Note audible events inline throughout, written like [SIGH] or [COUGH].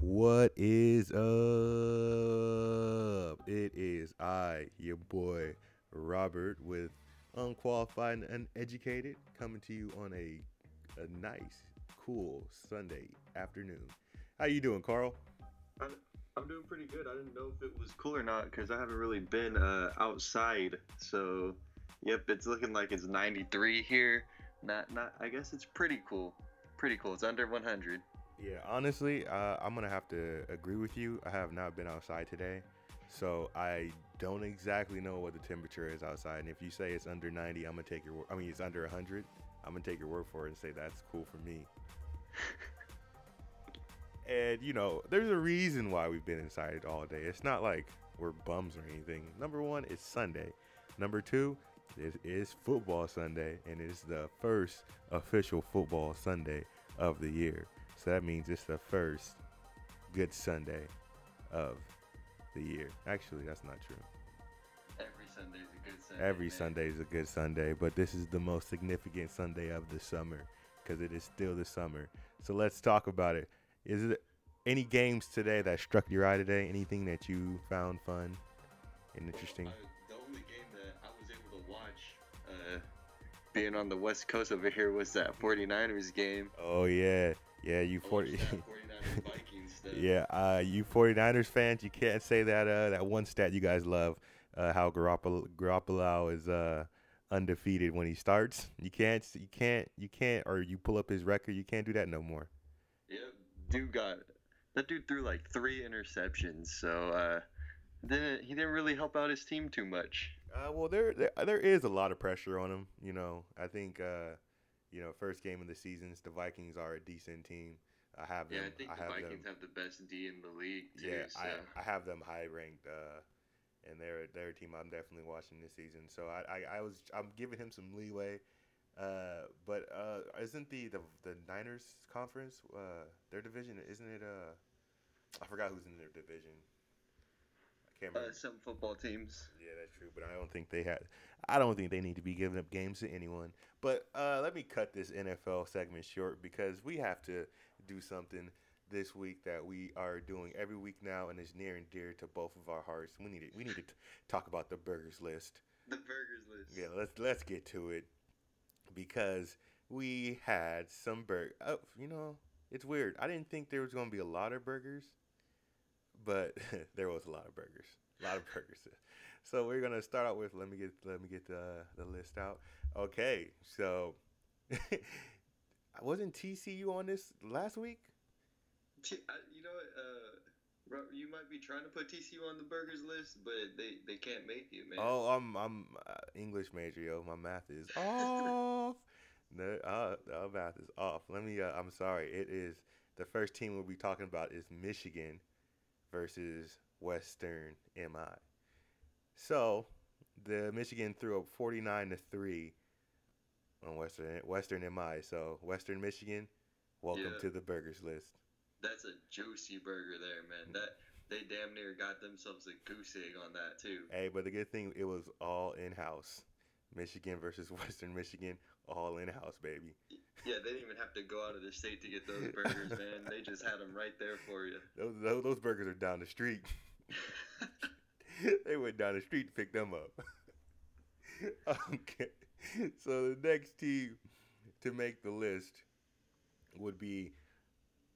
What is up? It is I, your boy Robert, with unqualified and uneducated, coming to you on a a nice, cool Sunday afternoon. How you doing, Carl? I'm, I'm doing pretty good. I didn't know if it was cool or not because I haven't really been uh, outside. So, yep, it's looking like it's 93 here. Not, not. I guess it's pretty cool. Pretty cool. It's under 100. Yeah, honestly, uh, I'm gonna have to agree with you. I have not been outside today, so I don't exactly know what the temperature is outside. And if you say it's under 90, I'm gonna take your. I mean, it's under 100. I'm gonna take your word for it and say that's cool for me. [LAUGHS] and you know, there's a reason why we've been inside all day. It's not like we're bums or anything. Number one, it's Sunday. Number two, it is football Sunday, and it's the first official football Sunday of the year. So that means it's the first good Sunday of the year. Actually, that's not true. Every Sunday's a good Sunday. Every man. Sunday is a good Sunday, but this is the most significant Sunday of the summer because it is still the summer. So let's talk about it. Is it any games today that struck your eye today? Anything that you found fun and interesting? Uh, the only game that I was able to watch, uh, being on the West Coast over here, was that 49ers game. Oh yeah, yeah. You forty. watched that [LAUGHS] 49ers Vikings stuff. Yeah, uh, you 49ers fans, you can't say that uh, that one stat you guys love, uh, how Garoppolo, Garoppolo is uh, undefeated when he starts. You can't, you can't, you can't, or you pull up his record, you can't do that no more. Yep, dude got that dude threw like three interceptions, so uh, didn't he didn't really help out his team too much. Uh, well, there, there there is a lot of pressure on him. You know, I think uh, you know first game of the seasons, the Vikings are a decent team. I have them. Yeah, I think the have Vikings them. have the best D in the league too. Yeah, so. I, I have them high ranked, uh, and they're they're a team I'm definitely watching this season. So I, I, I was I'm giving him some leeway, uh, but uh, isn't the, the the Niners conference uh, their division? Isn't it? Uh, I forgot who's in their division. I can't remember. uh, some football teams. Yeah, that's true, but I don't think they had. I don't think they need to be giving up games to anyone. But uh, let me cut this NFL segment short because we have to do something this week that we are doing every week now, and is near and dear to both of our hearts. We need to, we need to t- talk about the burgers list. The burgers list. Yeah, let's let's get to it because we had some burger. Oh, you know, it's weird. I didn't think there was going to be a lot of burgers, but [LAUGHS] there was a lot of burgers. A lot of burgers. So we're gonna start out with. Let me get let me get the the list out. Okay, so [LAUGHS] wasn't TCU on this last week? T- I, you know? Uh, you might be trying to put TCU on the burgers list, but they, they can't make it, man. Oh, I'm I'm uh, English major, yo. My math is [LAUGHS] off. No, uh, uh, math is off. Let me. Uh, I'm sorry. It is the first team we'll be talking about is Michigan versus Western MI. So the Michigan threw up 49 to three on Western Western MI. So Western Michigan, welcome Yeah. to the burgers list. That's a juicy burger there, man. Mm. That they damn near got themselves a goose egg on that too. Hey, but the good thing it was all in house. Michigan versus [LAUGHS] Western Michigan, all in house, baby. Yeah, they didn't even have to go out of the state to get those burgers, man. They just had them right there for you. [LAUGHS] Those, those those burgers are down the street. [LAUGHS] [LAUGHS] they went down the street to pick them up. [LAUGHS] okay. So the next team to make the list would be,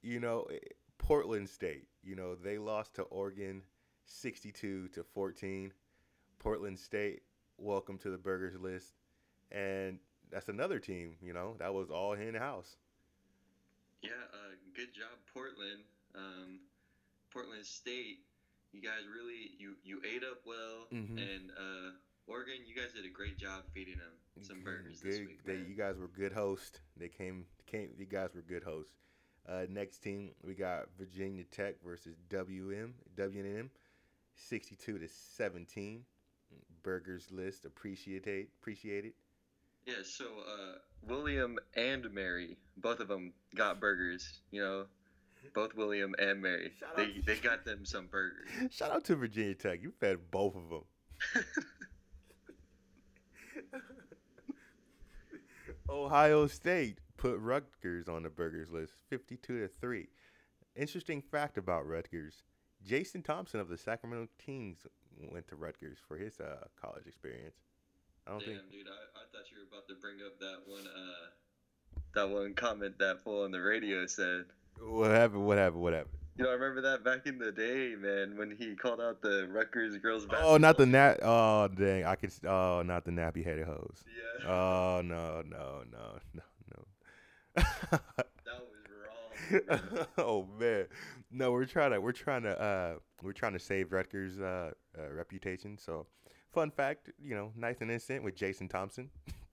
you know, eh, Portland State. You know, they lost to Oregon 62 to 14. Portland State, welcome to the burgers list. And that's another team, you know, that was all in house. Yeah, uh, good job, Portland. Um, Portland State, you guys really you you ate up well, Mhm. and uh, Oregon, you guys did a great job feeding them some burgers this Good- week. they, you guys were good hosts. They came, came. You guys were good hosts. Uh, next team, we got Virginia Tech versus WM, WM, sixty-two to seventeen. Burgers list appreciate appreciate it. Yeah, so uh, William and Mary, both of them got burgers. You know, both William and Mary, Shout they they got them some burgers. [LAUGHS] Shout out to Virginia Tech. You fed both of them. [LAUGHS] Ohio State put Rutgers on the burgers list, fifty-two to three. interesting fact about Rutgers: Jason Thompson of the Sacramento Kings went to Rutgers for his uh, college experience. I don't Damn, think. dude, I, I thought you were about to bring up that one uh that one comment that fool on the radio said. What happened? What happened? What happened? You know, I remember that back in the day, man, when he called out the Rutgers girls basketball. Oh, not the nap. Oh, dang! I could. Oh, not the nappy headed hose. Yeah. Oh no no no no no. [LAUGHS] that was wrong. [LAUGHS] oh man, no, we're trying to we're trying to uh we're trying to save Rutgers' uh, uh, reputation. So, fun fact, you know, nice and innocent with Jason Thompson. [LAUGHS]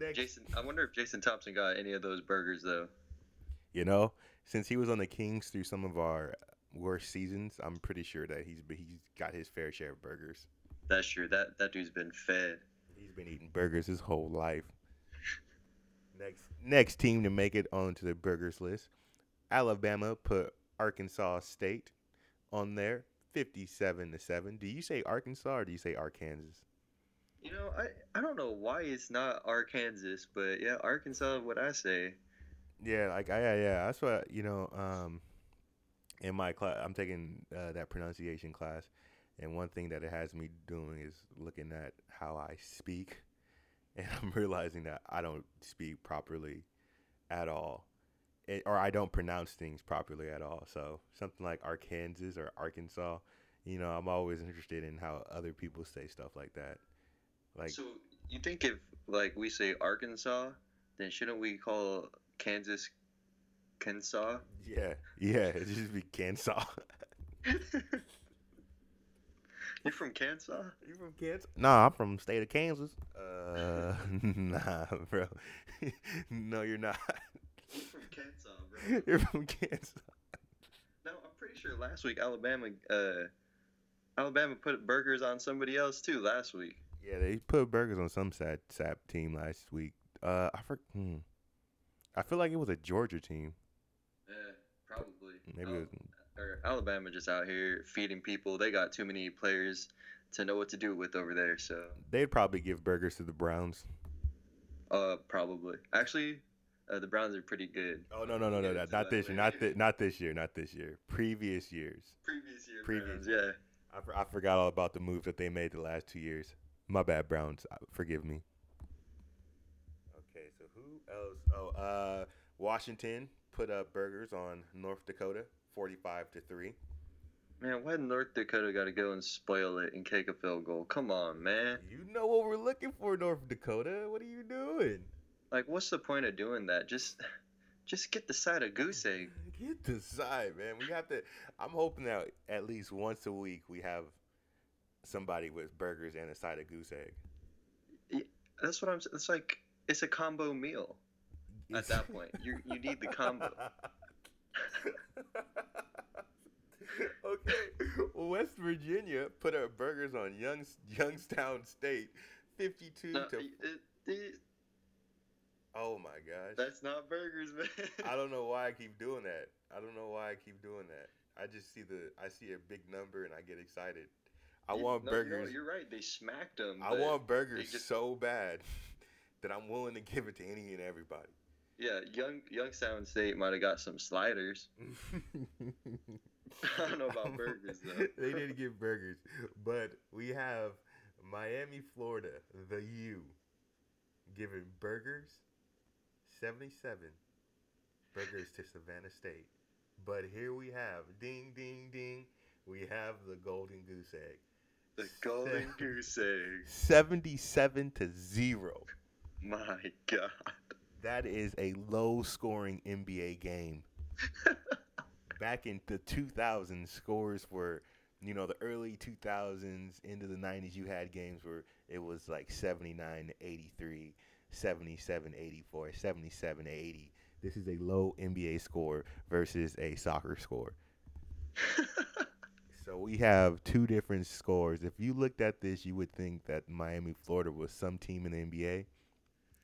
Next, Jason, I wonder if Jason Thompson got any of those burgers though. you know, since he was on the Kings through some of our worst seasons, I'm pretty sure that he's he's got his fair share of burgers. That's true. That that dude's been fed. He's been eating burgers his whole life. Next next team to make it onto the burgers list. Alabama put Arkansas State on there, 57 to 7. Do you say Arkansas or do you say Arkansas? You know, I I don't know why it's not Arkansas, but yeah, Arkansas. What I say. Yeah, like I, yeah, yeah. That's what you know. Um, in my class, I'm taking uh, that pronunciation class, and one thing that it has me doing is looking at how I speak, [LAUGHS] and I'm realizing that I don't speak properly at all, it, or I don't pronounce things properly at all. So something like Arkansas or Arkansas, you know, I'm always interested in how other people say stuff like that. Like, so you think if like we say Arkansas, then shouldn't we call Kansas Kansas? yeah, yeah, it just be Kansas. [LAUGHS] You're from Kansas? You from Kansas? Nah, I'm from the state of Kansas. Uh, [LAUGHS] nah, bro. [LAUGHS] no, you're not. You're from Kansas, bro. You're from Kansas. No, I'm pretty sure last week Alabama, uh, Alabama put burgers on somebody else too last week. Yeah, they put burgers on some sad sap team last week. Uh, I for, hmm. I feel like it was a Georgia team. Yeah, probably. Maybe it was, or Alabama just out here feeding people. They got too many players to know what to do with over there. So, they'd probably give burgers to the Browns. uh, probably. Actually, uh, the Browns are pretty good. Oh no no no no, not, not this year, not thi- not this year, not this year. Previous years. Previous year. Previous. Browns, yeah. I, I forgot all about the moves that they made the last two years. My bad, Browns. Uh, Forgive me. Okay, so who else? Oh, uh, Washington put up burgers on North Dakota, forty-five to three. Man, why North Dakota got to go and spoil it and kick a field goal? Come on, man. You know what we're looking for, North Dakota. What are you doing? Like, what's the point of doing that? Just, just get the side of goose egg. [LAUGHS] Get the side, man. We have to. I'm hoping that at least once a week we have somebody with burgers and a side of goose egg. That's what I'm. It's like it's a combo meal. At that [LAUGHS] point, you you need the combo. [LAUGHS] okay, West Virginia put up burgers on Young Youngstown State, fifty-two No, to. it- it- Oh my gosh! that's not burgers, man. I don't know why I [LAUGHS] keep doing that. I don't know why I keep doing that. I just see the I see a big number and I get excited. I You- want no, burgers. what, you're right. They smacked them. I want burgers just- so bad [LAUGHS] that I'm willing to give it to any and everybody. Yeah, young Youngstown State might have got some sliders. [LAUGHS] I don't know about burgers though. [LAUGHS] they didn't get burgers, but we have Miami, Florida, the U, giving burgers, seventy-seven burgers to Savannah State. But here we have, ding, ding, ding, we have the golden goose egg. The golden Se- goose egg. Seventy-seven to zero. My God. That is a low-scoring NBA game. [LAUGHS] back in the 2000s, scores were, you know, the early 2000s into the 90s, you had games where it was like 79 to 83, 77 84, 77 80. This is a low NBA score versus a soccer score. [LAUGHS] So we have two different scores. If you looked at this, you would think that Miami, Florida was some team in the NBA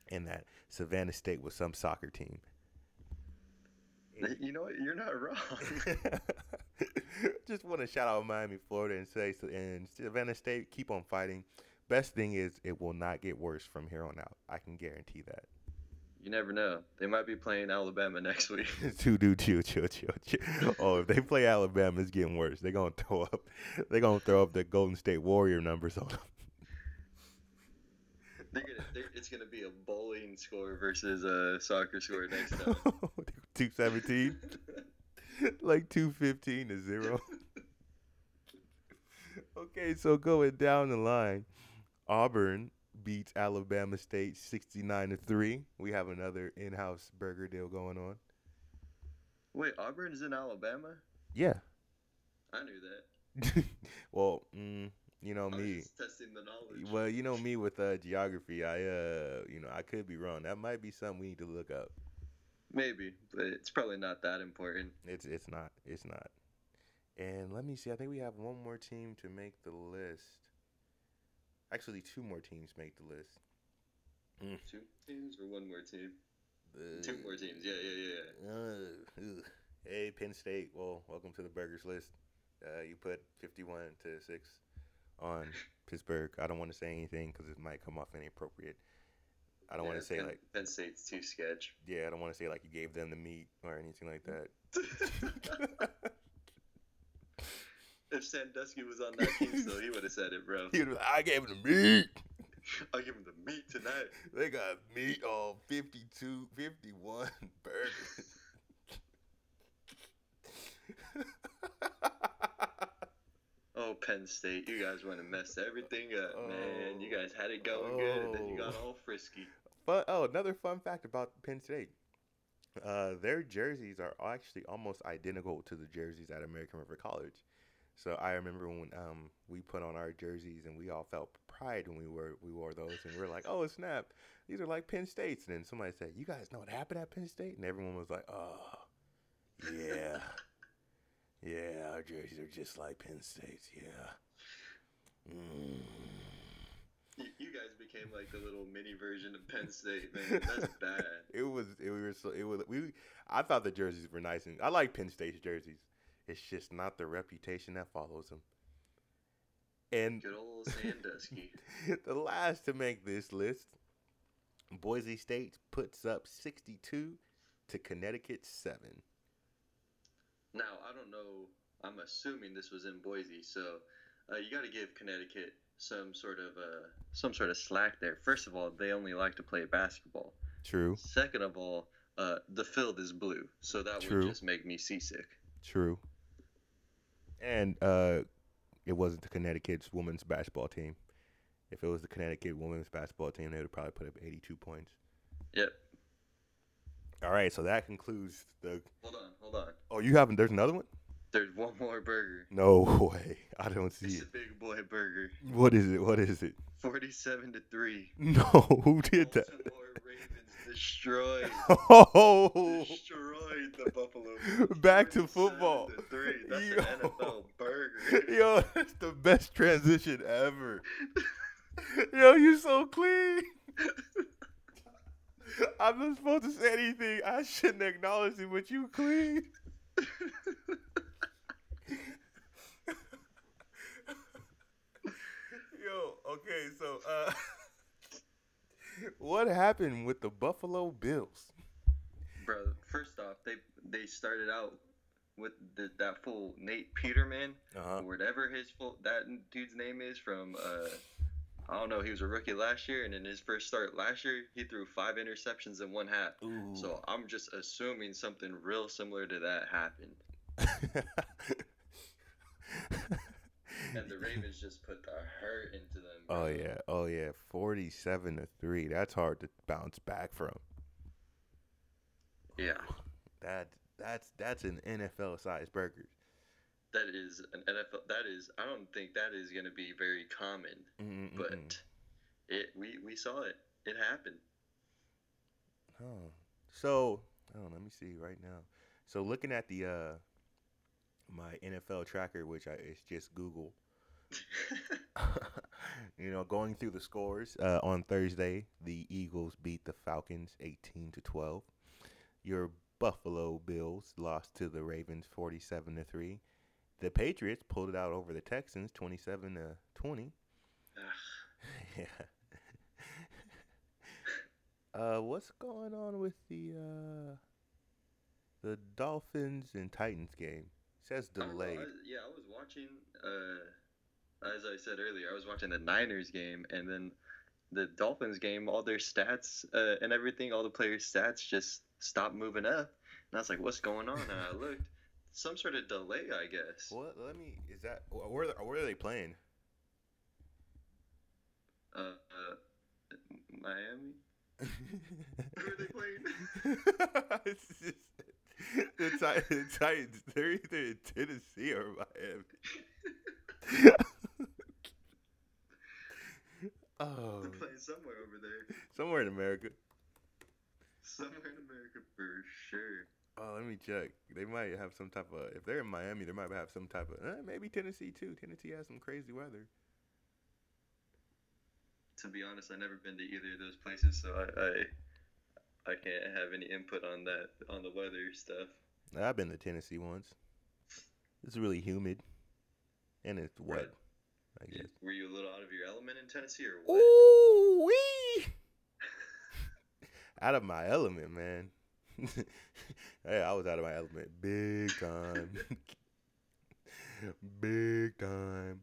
and that Savannah State was some soccer team. you know what? You're not wrong. [LAUGHS] Just want to shout out Miami, Florida, and say, and Savannah State, keep on fighting. Best thing is, it will not get worse from here on out. I can guarantee that. You never know. They might be playing Alabama [LAUGHS] next week. [LAUGHS] Two dude, chill, chill, chill, chill. Oh, if they play Alabama, it's getting worse. They're gonna throw up. They're gonna throw up the Golden State Warrior numbers on them. They're gonna, they're, it's gonna be a bowling score versus a soccer score next time. [LAUGHS] two seventeen, like two fifteen to zero. okay, so going down the line, Auburn beats Alabama State sixty nine to three. We have another in house burger deal going on. Wait, Auburn's in Alabama? Yeah. I knew that. [LAUGHS] well, mm, you know me. just testing the knowledge. Well, you know me with uh, geography. I uh, you know, I could be wrong. That might be something we need to look up. Maybe, but it's probably not that important. It's it's not. It's not. And let me see. I think we have one more team to make the list. Actually, two more teams make the list. Two teams or one more team? Uh, Two more teams. Yeah, yeah, yeah. uh, hey, Penn State. Well, welcome to the Burgers list. Uh, you put fifty-one to six on [LAUGHS] Pittsburgh. I don't want to say anything because it might come off inappropriate. I don't want to say Penn, like, Penn State's too sketch. yeah, I don't want to say like you gave them the meat or anything like [LAUGHS] that. [LAUGHS] if Sandusky was on that team so he [LAUGHS] would have said it, bro. He I gave them the meat. I'll give him the meat tonight. [LAUGHS] They got meat on 52, 51 [LAUGHS] burgers. Oh, Penn State, you guys want to mess everything up, man. You guys had it going good, and then you got Oh. all frisky. But oh, another fun fact about Penn State. Uh, their jerseys are actually almost identical to the jerseys at American River College. So I remember when um, we put on our jerseys and we all felt pride when we were we wore those and we are like, oh snap, these are like Penn States. And then somebody said, you guys know what happened at Penn State? And everyone was like, oh, yeah, yeah, our jerseys are just like Penn State's. Yeah. Mm. You, you guys became like the little mini version of Penn State, man. [LAUGHS] That's bad. It was it we were so it was we I thought the jerseys were nice and I like Penn State's jerseys. It's just not the reputation that follows them. And Good old Sandusky. [LAUGHS] the last to make this list, Boise State puts up 62 to Connecticut 7. Now, I don't know. I'm assuming this was in Boise, so uh, you got to give Connecticut some sort of uh, some sort of slack there. First of all, they only like to play basketball. True, Second of all, uh, the field is blue, so that True. would just make me seasick. true. And uh it wasn't the Connecticut's women's basketball team. If it was the Connecticut women's basketball team, they would probably put up 82 points. Yep. All right, so that concludes the Hold on, hold on. Oh, you haven't there's another one? There's one more burger. No [LAUGHS] way. I don't see It's it. It's a big boy burger. What is it? What is it? Forty-seven to three. [LAUGHS] No, who did that? Baltimore Ravens destroyed [LAUGHS] Oh, destroyed the Buffalo. Bills, Back to football. to Three. That's Yo. an NFL burger. [LAUGHS] yo, that's the best transition ever. Yo, you so clean. [LAUGHS] I'm not supposed to say anything. I shouldn't acknowledge it, but you clean. Yo, okay, so uh [LAUGHS] what happened with the Buffalo Bills? Bro, first off, they they started out with the, that fool Nate Peterman, Uh-huh. or whatever his full that dude's name is from. Uh, I don't know. He was a rookie last year, and in his first start last year, he threw five interceptions in one half. Ooh. So I'm just assuming something real similar to that happened, [LAUGHS] and the Ravens just put the hurt into them. oh yeah, oh yeah, forty-seven to three. That's hard to bounce back from. yeah. That that's that's an NFL sized burger. That is an NFL. That is. I don't think that is going to be very common. Mm-mm-mm. but it we we saw it. It happened. oh, so oh, let me see right now. So looking at the uh my NFL tracker, which I it's just Google. [LAUGHS] you know, going through the scores uh, on Thursday, the Eagles beat the Falcons eighteen to twelve. Your Buffalo Bills lost to the Ravens forty-seven to three. The Patriots pulled it out over the Texans twenty-seven to twenty. [LAUGHS] Yeah. Uh, what's going on with the uh the Dolphins and Titans game? Says I delayed. I- yeah, I was watching. Uh, as I said earlier, I was watching the Niners game, and then the Dolphins game. All their stats uh, and everything, all the players' stats just stopped moving up. And I was like, "What's going on?" And I [LAUGHS] looked, some sort of delay, I guess. What? Let me. Is that where? Where are they playing? Uh, uh, Miami. [LAUGHS] Who are they playing? [LAUGHS] the, Ti- the Titans. They're either in Tennessee or Miami. [LAUGHS] oh, They're playing somewhere over there. somewhere in America. Somewhere in America for sure. Oh, let me check. They might have some type of. If they're in Miami, they might have some type of. Eh, maybe Tennessee too. Tennessee has some crazy weather. To be honest, I've never been to either of those places, so I, I I can't have any input on that on the weather stuff. I've been to Tennessee once. It's really humid, and it's wet. Right. I guess. Were you a little out of your element in Tennessee or what? Ooh wee! [LAUGHS] out of my element, man. [LAUGHS] hey, I was out of my element big time. [LAUGHS] big time.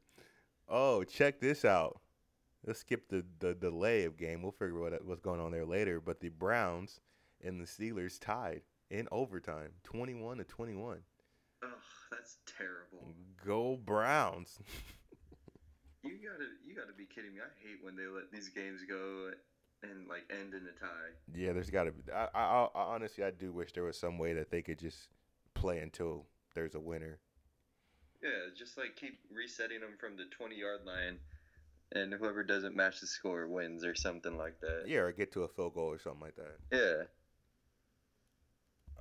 Oh, check this out. Let's skip the, the delay of game. We'll figure what what's going on there later. But the Browns and the Steelers tied in overtime, twenty-one to twenty-one. Oh, that's terrible. Go Browns! [LAUGHS] You gotta you gotta be kidding me. I hate when they let these games go and like end in a tie. Yeah, there's got to be. I, I, I honestly, I do wish there was some way that they could just play until there's a winner. Yeah, just like keep resetting them from the twenty yard line, and whoever doesn't match the score wins or something like that. Yeah, or get to a field goal or something like that. Yeah.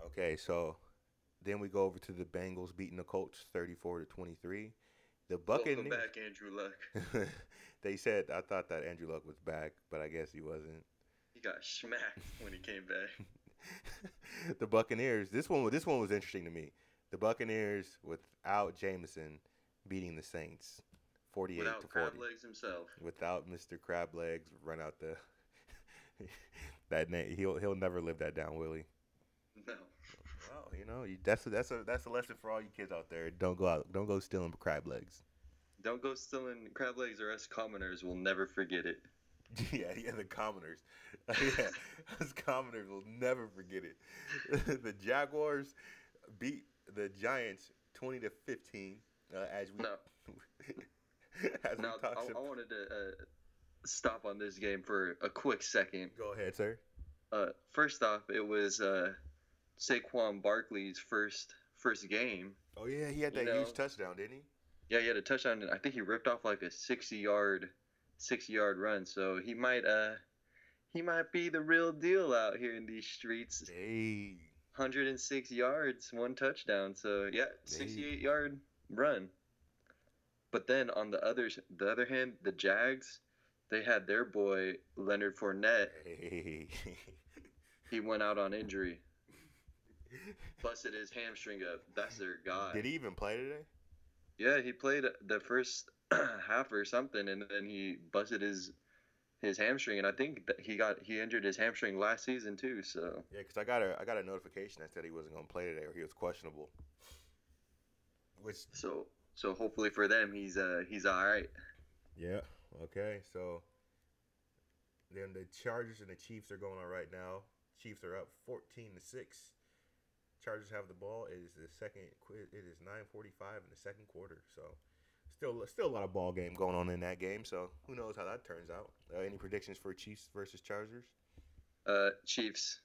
Okay, so then we go over to the Bengals beating the Colts 34 to 23. The Buccaneers. Welcome back, Andrew Luck. [LAUGHS] they said I thought that Andrew Luck was back, but I guess he wasn't. He got smacked when he came back. [LAUGHS] the Buccaneers. This one. This one was interesting to me. The Buccaneers without Jameson beating the Saints 48 to Without 40. crab legs himself. without Mr. Crab Legs run out the [LAUGHS] that name. He'll he'll never live that down, will he? No. Well, you know, you, that's a, that's a that's a lesson for all you kids out there. Don't go out. Don't go stealing crab legs. Don't go stealing crab legs or us commoners will never forget it. [LAUGHS] yeah, yeah, the commoners. [LAUGHS] yeah, us commoners will never forget it. the Jaguars beat the Giants twenty to fifteen. Uh, as we No. [LAUGHS] Now, I, I wanted to uh, stop on this game for a quick second. Go ahead, sir. Uh, first off, it was uh, Saquon Barkley's first first game. Oh yeah, he had You that huge touchdown, didn't he? Yeah, he had a touchdown, and I think he ripped off like a sixty yard, sixty yard run. So he might uh, he might be the real deal out here in these streets. Hey. 106 yards, one touchdown. So yeah, 68 yard run. But then on the other the other hand, the Jags, they had their boy Leonard Fournette. Hey. He went out on injury, [LAUGHS] busted his hamstring up. That's their guy. Did he even play today? Yeah, he played the first [CLEARS THROAT] half or something, and then he busted his his hamstring. And I think that he got he injured his hamstring last season too. So Yeah, because I got a I got a notification that said he wasn't gonna play today or he was questionable. Which so so hopefully for them, he's uh he's all right. yeah okay so then the Chargers and the Chiefs are going on right now. Chiefs are up fourteen to six. Chargers have the ball. It is the second. It is nine forty-five in the second quarter. So still still a lot of ball game going on in that game. So who knows how that turns out? Uh, any predictions for Chiefs versus Chargers? Uh, Chiefs.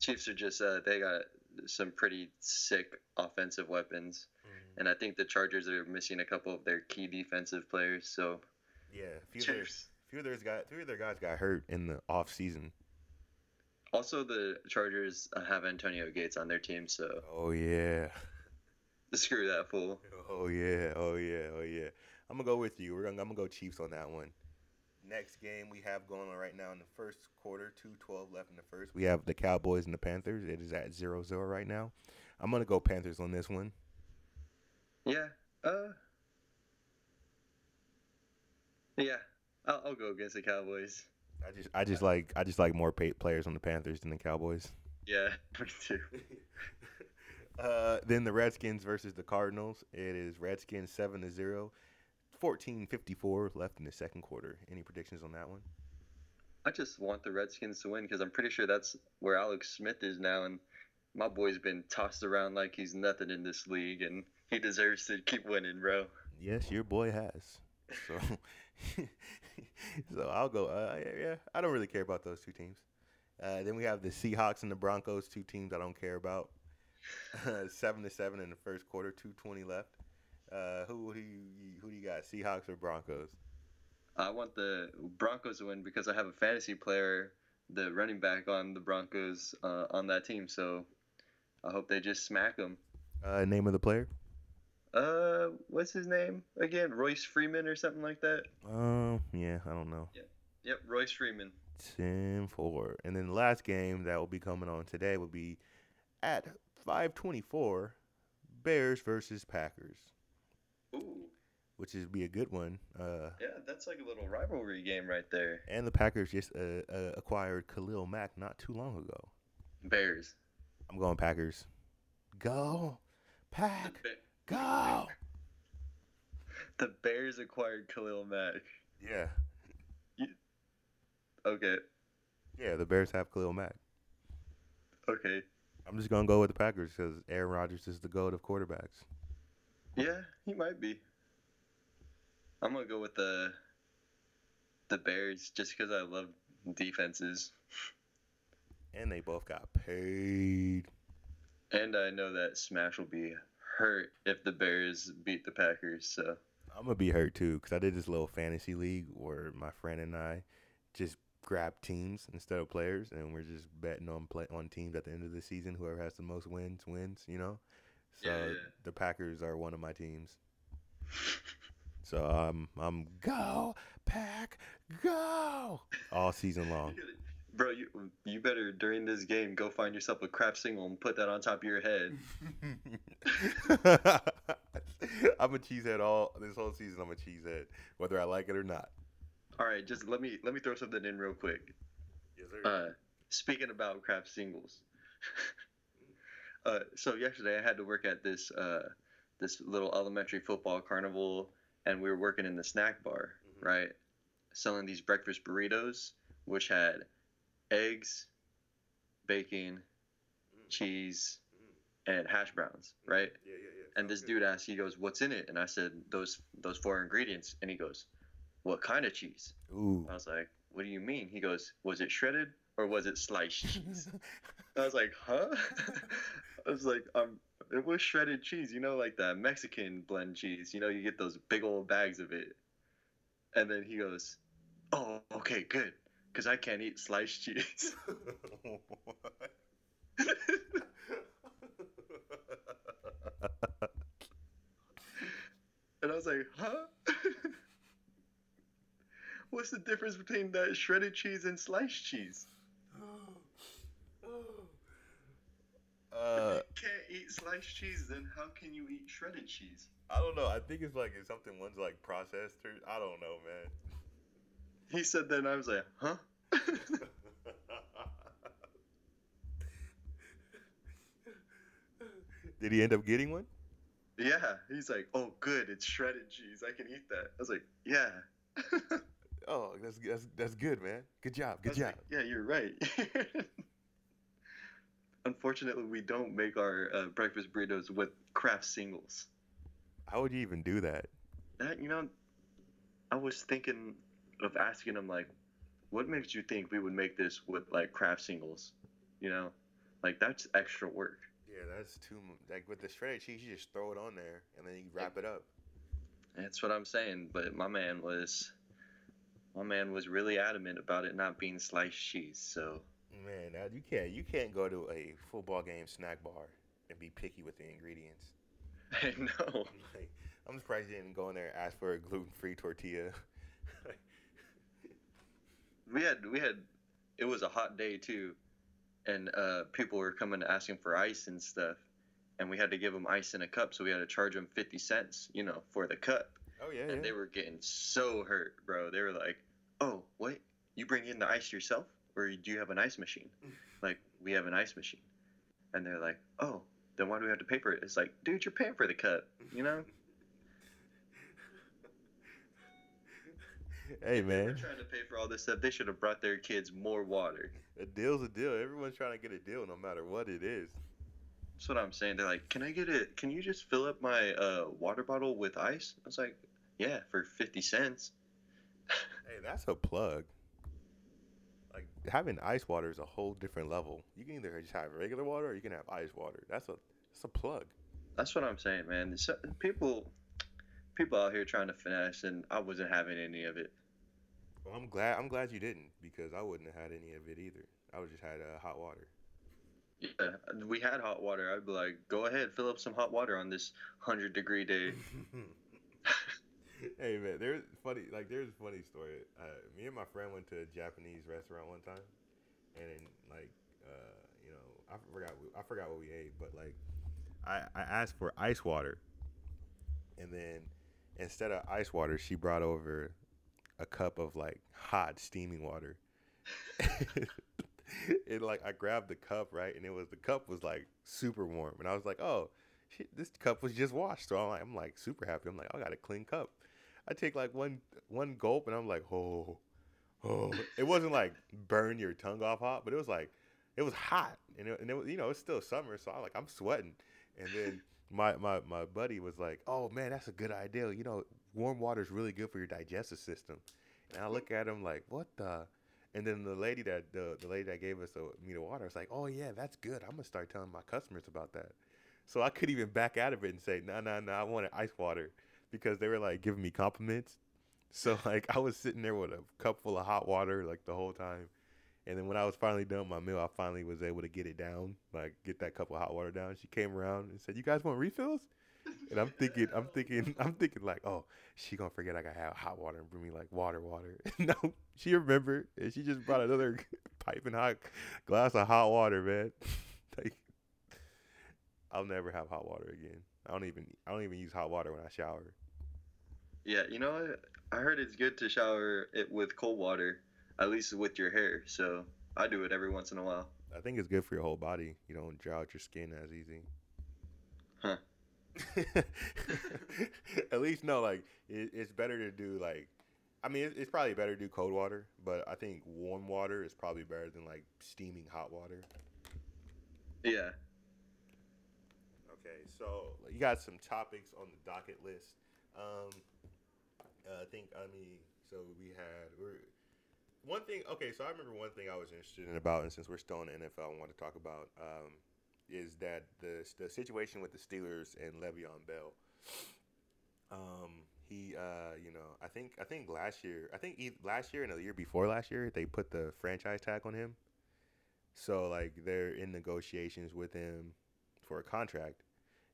Chiefs are just uh, they got some pretty sick offensive weapons, and I think the Chargers are missing a couple of their key defensive players. So Yeah, a few of their, few of their guys, three of their guys got hurt in the off season. Also, the Chargers uh, have Antonio Gates on their team, so Oh yeah. [LAUGHS] screw that fool. Oh yeah, oh yeah, oh yeah. I'm gonna go with you. We're gonna I'm gonna go Chiefs on that one. Next game we have going on right now in the first quarter, 2-12 left in the first. We have the Cowboys and the Panthers. It is at 0-0 right now. I'm gonna go Panthers on this one. Yeah. Uh. Yeah. I'll, I'll go against the Cowboys. I just I just like I just like more players on the Panthers than the Cowboys. Yeah, [LAUGHS] me too. [LAUGHS] Uh, then the Redskins versus the Cardinals. It is Redskins seven to 0. 14:54 left in the second quarter. Any predictions on that one? I just want the Redskins to win because I'm pretty sure that's where Alex Smith is now, and my boy's been tossed around like he's nothing in this league, and he deserves to keep winning, bro. Yes, your boy has. So, [LAUGHS] so I'll go. Uh, yeah, I don't really care about those two teams. Uh, then we have the Seahawks and the Broncos, two teams I don't care about. [LAUGHS] seven to seven in the first quarter, two twenty left. Uh, who do you who do you got? Seahawks or Broncos? I want the Broncos to win because I have a fantasy player, the running back on the Broncos uh, on that team, so I hope they just smack them. Uh, name of the player? Uh, what's his name again? Royce Freeman or something like that. Um, yeah, I don't know. Yeah. Yep, Royce Freeman. 10 4. And then the last game that will be coming on today will be at 524 Bears versus Packers, which would be a good one. Uh, yeah, that's like a little rivalry game right there. and the Packers just uh, uh, acquired Khalil Mack not too long ago. Bears. I'm going Packers. Go, The, Pack, Ba- go. [LAUGHS] the Bears acquired Khalil Mack. Yeah, Okay, yeah, the Bears have Khalil Mack. okay. I'm just gonna go with the Packers because Aaron Rodgers is the goat of quarterbacks. Yeah, he might be. I'm gonna go with the the Bears just because I love defenses, And they both got paid. and I know that Smash will be hurt if the Bears beat the Packers. So I'm gonna be hurt too because I did this little fantasy league where my friend and I just grab teams instead of players, and we're just betting on play on teams at the end of the season. Whoever has the most wins wins. You know. So Yeah, yeah. the Packers are one of my teams. [LAUGHS] So I'm I'm go pack go all season long. Bro, you you better during this game go find yourself a Kraft single and put that on top of your head. [LAUGHS] I'm a cheesehead all this whole season. I'm a cheesehead, whether I like it or not. All right, just let me let me throw something in real quick. Yes, sir. Uh, speaking about Kraft singles, [LAUGHS] uh, so yesterday I had to work at this uh, this little elementary football carnival, and we were working in the snack bar, Mhm. right, selling these breakfast burritos, which had eggs, bacon, Mm. cheese, and hash browns, right? Yeah, yeah, yeah. And this dude asked, he goes, "What's in it?" And I said, "Those those four ingredients." And he goes, "What kind of cheese?" Ooh. I was like, "What do you mean?" He goes, "Was it shredded or was it sliced cheese?" [LAUGHS] I was like, "Huh?" [LAUGHS] I was like, "Um, it was shredded cheese. You know, like the Mexican blend cheese. You know, you get those big old bags of it." And then he goes, "Oh, okay, good, because I can't eat sliced cheese." [LAUGHS] And I was like, "Huh?" [LAUGHS] What's the difference between that shredded cheese and sliced cheese? Uh, If [LAUGHS] you can't eat sliced cheese, then how can you eat shredded cheese? I don't know. I think it's like it's something one's like processed or I don't know, man. He said that, and I was like, huh? [LAUGHS] Did he end up getting one? yeah. He's like, oh, good, it's shredded cheese. I can eat that. I was like, yeah. [LAUGHS] Oh, that's that's that's good, man. Good job. Good job. like, yeah, you're right. Unfortunately, we don't make our uh, breakfast burritos with Kraft singles. How would you even do that? That you know, I was thinking of asking him like, what makes you think we would make this with like Kraft singles? You know, like that's extra work. Yeah, that's too like with the shredded cheese. You just throw it on there and then you wrap it up. That's what I'm saying. But my man was, my man was really adamant about it not being sliced cheese. So Man, you can't you can't go to a football game snack bar and be picky with the ingredients. [LAUGHS] I know. [LAUGHS] Like, I'm surprised you didn't go in there and ask for a gluten free tortilla. [LAUGHS] We had we had, it was a hot day too, and uh, people were coming to asking for ice and stuff, and we had to give them ice in a cup, so we had to charge them fifty cents, you know, for the cup. oh yeah, and they were getting so hurt, bro. They were like, "Oh, what? you bring in the ice yourself, or do you have an ice machine? Like, we have an ice machine. And they're like, oh, then why do we have to pay for it? It's like, dude, you're paying for the cup, you know? [LAUGHS] hey If They're man, trying to pay for all this stuff. They should have brought their kids more water. a deal's a deal. Everyone's trying to get a deal, no matter what it is. That's what I'm saying. They're like, can I get it? Can you just fill up my uh, water bottle with ice? I was like, yeah, for 50 cents. Hey, that's a plug. Having ice water is a whole different level. You can either just have regular water or you can have ice water. That's a that's a plug. That's what I'm saying, man. So, people, people out here trying to finesse, and I wasn't having any of it. Well, I'm glad I'm glad you didn't because I wouldn't have had any of it either. I would just had uh, hot water. Yeah, we had hot water. I'd be like, go ahead, fill up some hot water on this hundred degree day. [LAUGHS] hey man, there's funny like there's a funny story. Uh, me and my friend went to a Japanese restaurant one time, and then like uh, you know I forgot I forgot what we ate, but like I I asked for ice water, and then instead of ice water, she brought over a cup of like hot steaming water. [LAUGHS] and like I grabbed the cup right, and it was the cup was like super warm, and I was like, oh. This cup was just washed, so I'm like, I'm like super happy. I'm like, I got a clean cup. I take like one one gulp, and I'm like, oh, oh. It wasn't like burn your tongue off hot, but it was like, it was hot, and it, and it was, you know, it's still summer, so I'm like, I'm sweating. And then my my my buddy was like, oh man, that's a good idea. You know, warm water is really good for your digestive system. And I look at him like, what the? And then the lady that the, the lady that gave us the me the water was like, oh yeah, that's good. I'm gonna start telling my customers about that. So I couldn't even back out of it and say, no, no, no, I wanted ice water because they were like giving me compliments. So [LAUGHS] like I was sitting there with a cup full of hot water like the whole time. And then when I was finally done my meal, I finally was able to get it down, like get that cup of hot water down. She came around and said, "You guys want refills?" And I'm thinking, I'm thinking, [LAUGHS] I'm thinking like, oh, she gonna forget I gotta have hot water and bring me like water, water. [LAUGHS] no, she remembered and she just brought another piping hot glass of hot water, man. like, I'll never have hot water again. I don't even, I don't even use hot water when I shower. Yeah, you know? I heard it's good to shower it with cold water, at least with your hair. So I do it every once in a while. I think it's good for your whole body. You don't dry out your skin as easy. Huh. [LAUGHS] At least no, like it, it's better to do like. I mean, it's, it's probably better to do cold water, but I think warm water is probably better than like steaming hot water. Yeah. Okay, so you got some topics on the docket list. Um, uh, I think I mean, so we had we're, one thing. Okay, so I remember one thing I was interested in about, and since we're still in the NFL, I want to talk about um, is that the the situation with the Steelers and Le'Veon Bell. Um, he, uh, you know, I think I think last year, I think e- last year and the year before last year, they put the franchise tag on him. So like they're in negotiations with him for a contract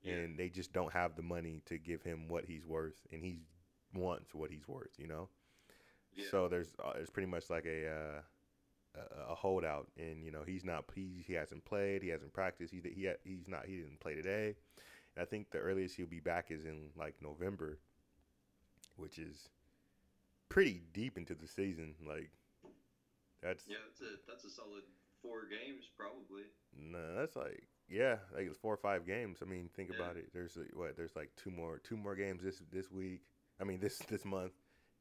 Yeah. and they just don't have the money to give him what he's worth, and he wants what he's worth, you know. Yeah. So there's uh, it's pretty much like a, uh, a a holdout, and you know he's not he, he hasn't played, he hasn't practiced, he he he's not he didn't play today, and I think the earliest he'll be back is in like November, which is pretty deep into the season. Like that's Yeah, that's a that's a solid four games probably. no, that's like yeah, like it's four or five games. I mean, think Yeah. about it. There's like, what? There's like two more two more games this this week. I mean this this month.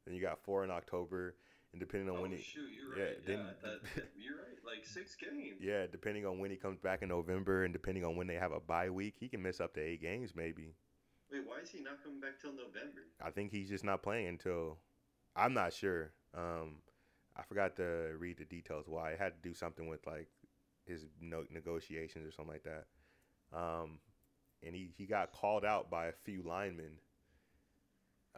Then you got four in October, and depending on oh when he shoot, you're yeah, right. Then- I thought- [LAUGHS] you're right. Like six games. yeah, depending on when he comes back in November, and depending on when they have a bye week, he can miss up to eight games maybe. Wait, why is he not coming back till November? I think he's just not playing until I'm not sure. Um, I forgot to read the details why. It had to do something with like his no- negotiations or something like that. Um, and he, he got called out by a few linemen.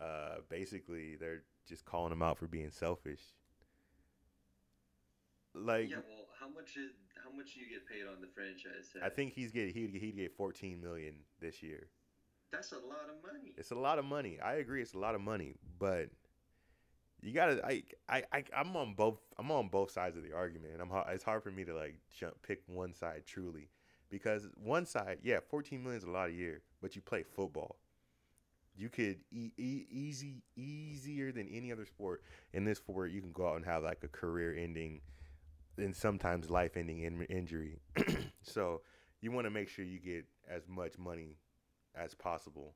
Uh, basically, they're just calling him out for being selfish. Like yeah, well, how much is how much do you get paid on the franchise tag? I think he's get he'd he'd get 14 million this year. that's a lot of money. It's a lot of money. I agree, it's a lot of money, but you gotta. I, I, I I'm on both. I'm on both sides of the argument. And I'm. It's hard for me to like jump pick one side truly, because one side, yeah, 14 million is a lot a year, but you play football. You could e- e- easy easier than any other sport. In this sport, you can go out and have like a career-ending, and sometimes life-ending in- injury. [CLEARS THROAT] so you want to make sure you get as much money as possible.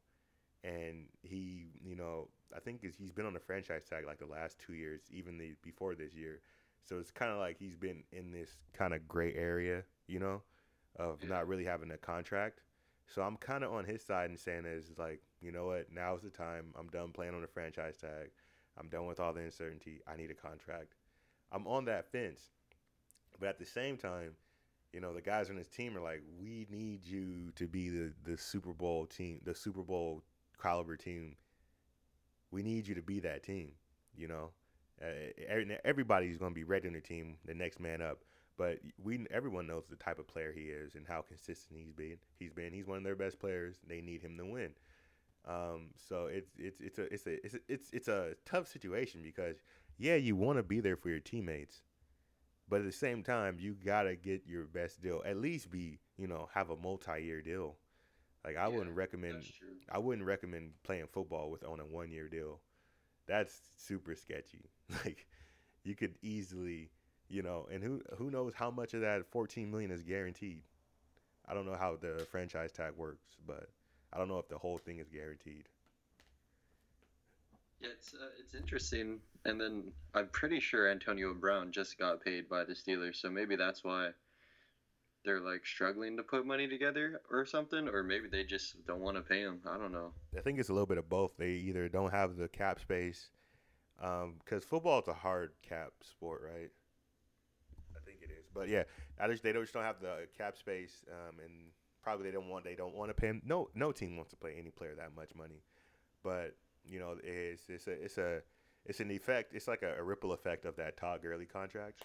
And he, you know, I think is he's been on the franchise tag like the last two years, even the before this year. So it's kind of like he's been in this kind of gray area, you know, of Yeah. not really having a contract. So I'm kind of on his side and saying is like, you know what, now's the time. I'm done playing on the franchise tag. I'm done with all the uncertainty. I need a contract. I'm on that fence. But at the same time, you know, the guys on his team are like, we need you to be the, the Super Bowl team, the Super Bowl caliber team. We need you to be that team, you know. Uh, everybody's going to be ready on the team, the next man up. But we everyone knows the type of player he is and how consistent he's been. He's been he's one of their best players. They need him to win. Um, so it's it's it's a it's a it's a, it's it's a tough situation because yeah, you want to be there for your teammates, but at the same time, you gotta get your best deal. At least be you know have a multi-year deal. Like I Yeah, wouldn't recommend I wouldn't recommend playing football with on a one year deal. That's super sketchy. [LAUGHS] Like you could easily, you know, and who who knows how much of that 14 million is guaranteed. I don't know how the franchise tag works, but I don't know if the whole thing is guaranteed. Yeah, it's uh, it's interesting. And then I'm pretty sure Antonio Brown just got paid by the Steelers, so maybe that's why they're like struggling to put money together or something, or maybe they just don't want to pay him. I don't know. I think it's a little bit of both. They either don't have the cap space, because football is a hard cap sport, right? I think it is, but yeah, I just they don't just don't have the cap space, um, and probably they don't want they don't want to pay him. No, no team wants to pay any player that much money, but you know it's it's a it's a it's an effect. It's like a, a ripple effect of that Todd Gurley contract,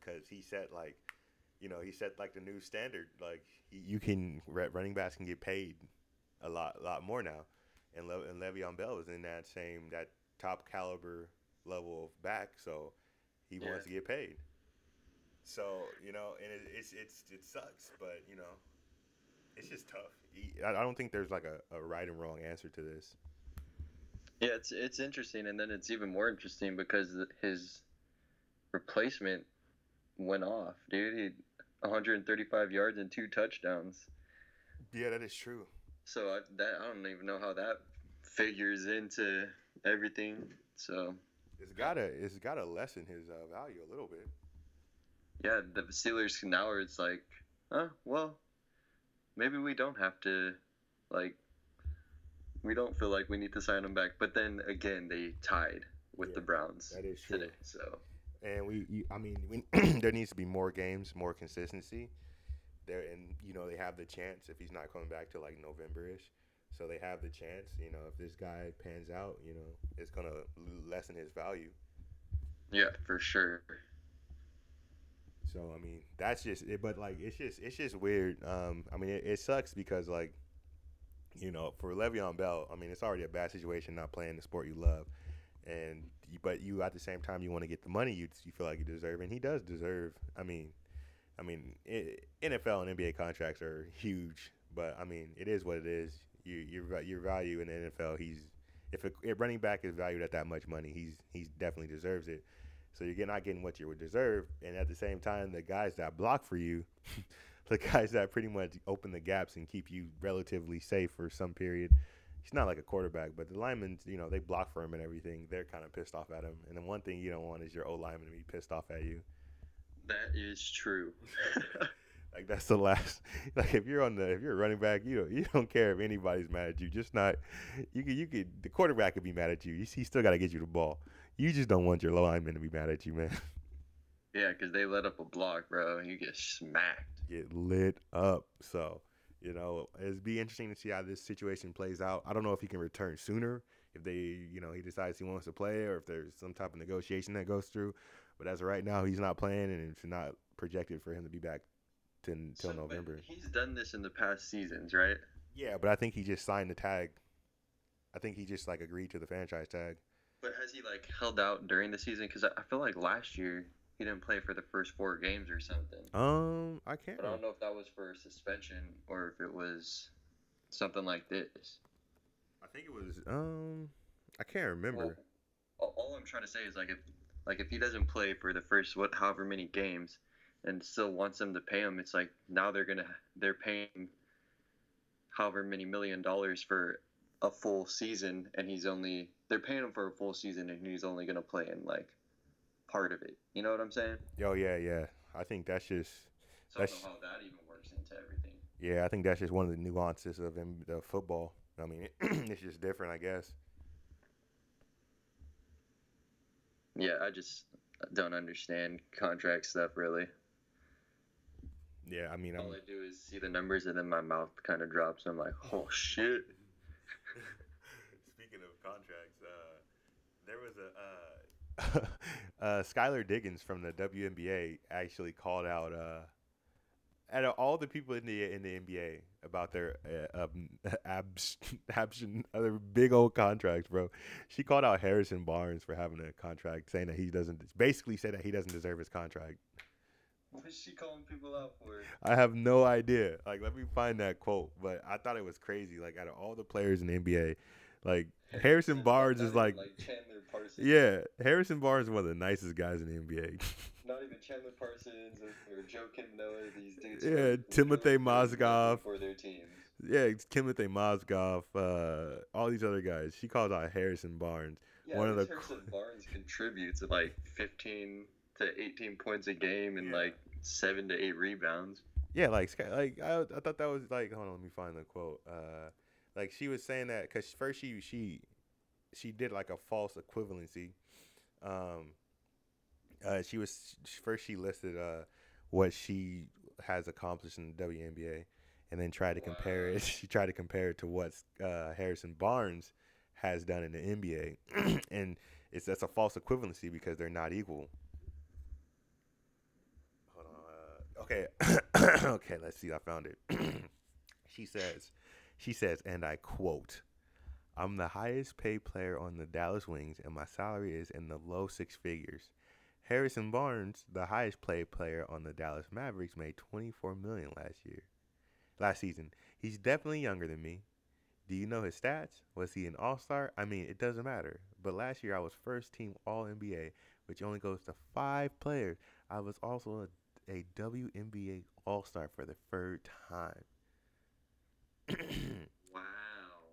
because he set like, you know, he set like the new standard. Like he, you can running backs can get paid a lot lot more now, and Le- and Le'Veon Bell is in that same that top caliber level of back, so he Yeah. wants to get paid. So you know, and it, it's it's it sucks, but you know, it's just tough. I I don't think there's like a, a right and wrong answer to this. Yeah, it's it's interesting, and then it's even more interesting because his replacement went off, dude. He 135 yards and two touchdowns. Yeah, that is true. So I, that I don't even know how that figures into everything. So It's gotta it's gotta lessen his uh, value a little bit. Yeah, the Steelers now are it's like, oh well, maybe we don't have to, like, we don't feel like we need to sign him back. But then again, they tied with Yeah, the Browns That is true. today. So and we, you, I mean, we, [CLEARS THROAT] there needs to be more games, more consistency. There and you know they have the chance if he's not coming back to like November-ish, so they have the chance. You know, if this guy pans out, you know, it's gonna lessen his value. yeah, for sure. So I mean, that's just it. But like, it's just it's just weird. Um, I mean, it, it sucks because like, you know, for Le'Veon Bell, I mean, it's already a bad situation not playing the sport you love, and but you at the same time you want to get the money you you feel like you deserve, and he does deserve. I mean, I mean, i NFL and NBA contracts are huge, but I mean, it is what it is. You your your value in the NFL, he's if a, running back is valued at that much money, he's he's definitely deserves it. So you're not getting what you would deserve, and at the same time, the guys that block for you, [LAUGHS] the guys that pretty much open the gaps and keep you relatively safe for some period. He's not like a quarterback, but the linemen, you know, they block for him and everything. They're kind of pissed off at him. And the one thing you don't want is your old lineman to be pissed off at you. That is true. [LAUGHS] Like that's the last. [LAUGHS] Like if you're on the if you're a running back, you don't, you don't care if anybody's mad at you. Just not. You could you could the quarterback could be mad at you. You he still got to get you the ball. You just don't want your lineman to be mad at you, man. [LAUGHS] yeah, because they let up a block, bro. And you get smacked. Get lit up. So you know it'd be interesting to see how this situation plays out. I don't know if he can return sooner. If they you know he decides he wants to play, or if there's some type of negotiation that goes through. But as of right now, he's not playing, and it's not projected for him to be back till, till So, November. He's done this in the past seasons, right? Yeah, but I think he just signed the tag. I think he just like agreed to the franchise tag. But has he like held out during the season? Because I feel like last year he didn't play for the first four games or something. Um, I can't. But I don't know if that was for suspension or if it was something like this. I think it was um I can't remember. Well, all- all I'm trying to say is like if like if he doesn't play for the first what however many games and still wants them to pay him, it's like now they're gonna they're paying however many million dollars for a full season and he's only they're paying him for a full season and he's only gonna play in like part of it. You know what I'm saying? Oh yeah, yeah. I think that's just So I don't That's- know how that even works into everything. yeah. I think that's just one of the nuances of the football. I mean, [CLEARS THROAT] it's just different, I guess. Yeah, I just don't understand contract stuff really. Yeah, I mean, I'm, All I do is see the numbers and then my mouth kind of drops. I'm like, oh shit. Speaking of contracts, uh, there was [LAUGHS] uh, uh, Skylar Diggins from the WNBA actually called out uh, out of all the people in the in the NBA about their uh, um, [LAUGHS] abs, abs other big old contracts, bro. She called out Harrison Barnes for having a contract, saying that he doesn't basically said that he doesn't deserve his contract. What is she calling people out for? I have no idea. Like, let me find that quote. But I thought it was crazy. Like, out of all the players in the NBA, [LAUGHS] like Harrison Barnes is like, Chandler Parsons. yeah, Harrison Barnes is one of the nicest guys in the NBA. [LAUGHS] Not even Chandler Parsons or, or Joe Kim Noah. These dudes. Yeah, Timofey Mozgov. for their team. yeah, it's Timofey Mozgov, uh, all these other guys. She calls out Harrison Barnes. Yeah, One of the Harrison Barnes contributes like 15 to 18 points a game and Yeah. like seven to eight rebounds. Yeah, like like I, I thought that was like hold on, let me find the quote. Uh, like she was saying that because first she she she did like a false equivalency. Um, uh, she was first she listed uh what she has accomplished in the WNBA, and then tried to compare it. [LAUGHS] She tried to compare it to what uh, Harrison Barnes has done in the NBA, [CLEARS THROAT] and it's that's a false equivalency because they're not equal. Hold on. Uh, okay. [COUGHS] okay, let's see. I found it. [COUGHS] she says, she says, and I quote, I'm the highest paid player on the Dallas Wings, and my salary is in the low six figures. Harrison Barnes, the highest paid player on the Dallas Mavericks, made 24 million last year. Last season. He's definitely younger than me. Do you know his stats? Was he an all-star? I mean, it doesn't matter. But last year I was first team all NBA, which only goes to 5 players. I was also a, a WNBA all-star for the third time. Wow.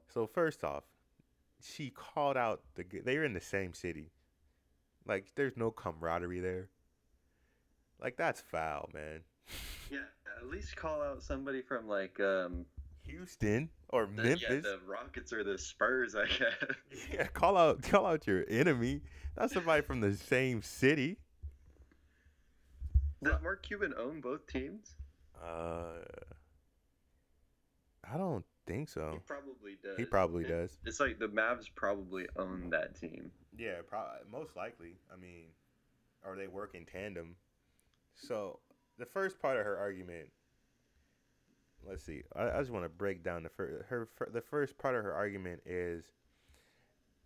So first off, she called out the. They were in the same city. Like there's no camaraderie there. Like that's foul, man. Yeah, at least call out somebody from like um Houston or the, Memphis. yeah, the Rockets or the Spurs, I guess. [LAUGHS] Yeah, call out call out your enemy. Not somebody from the same city. Does Mark Cuban own both teams? Uh I don't think so. He probably does. He probably It- does. It's like the Mavs probably own that team. Yeah, pro- most likely. I mean, or they work in tandem. So the first part of her argument, let's see. I, I just want to break down the first. Her fir- the first part of her argument is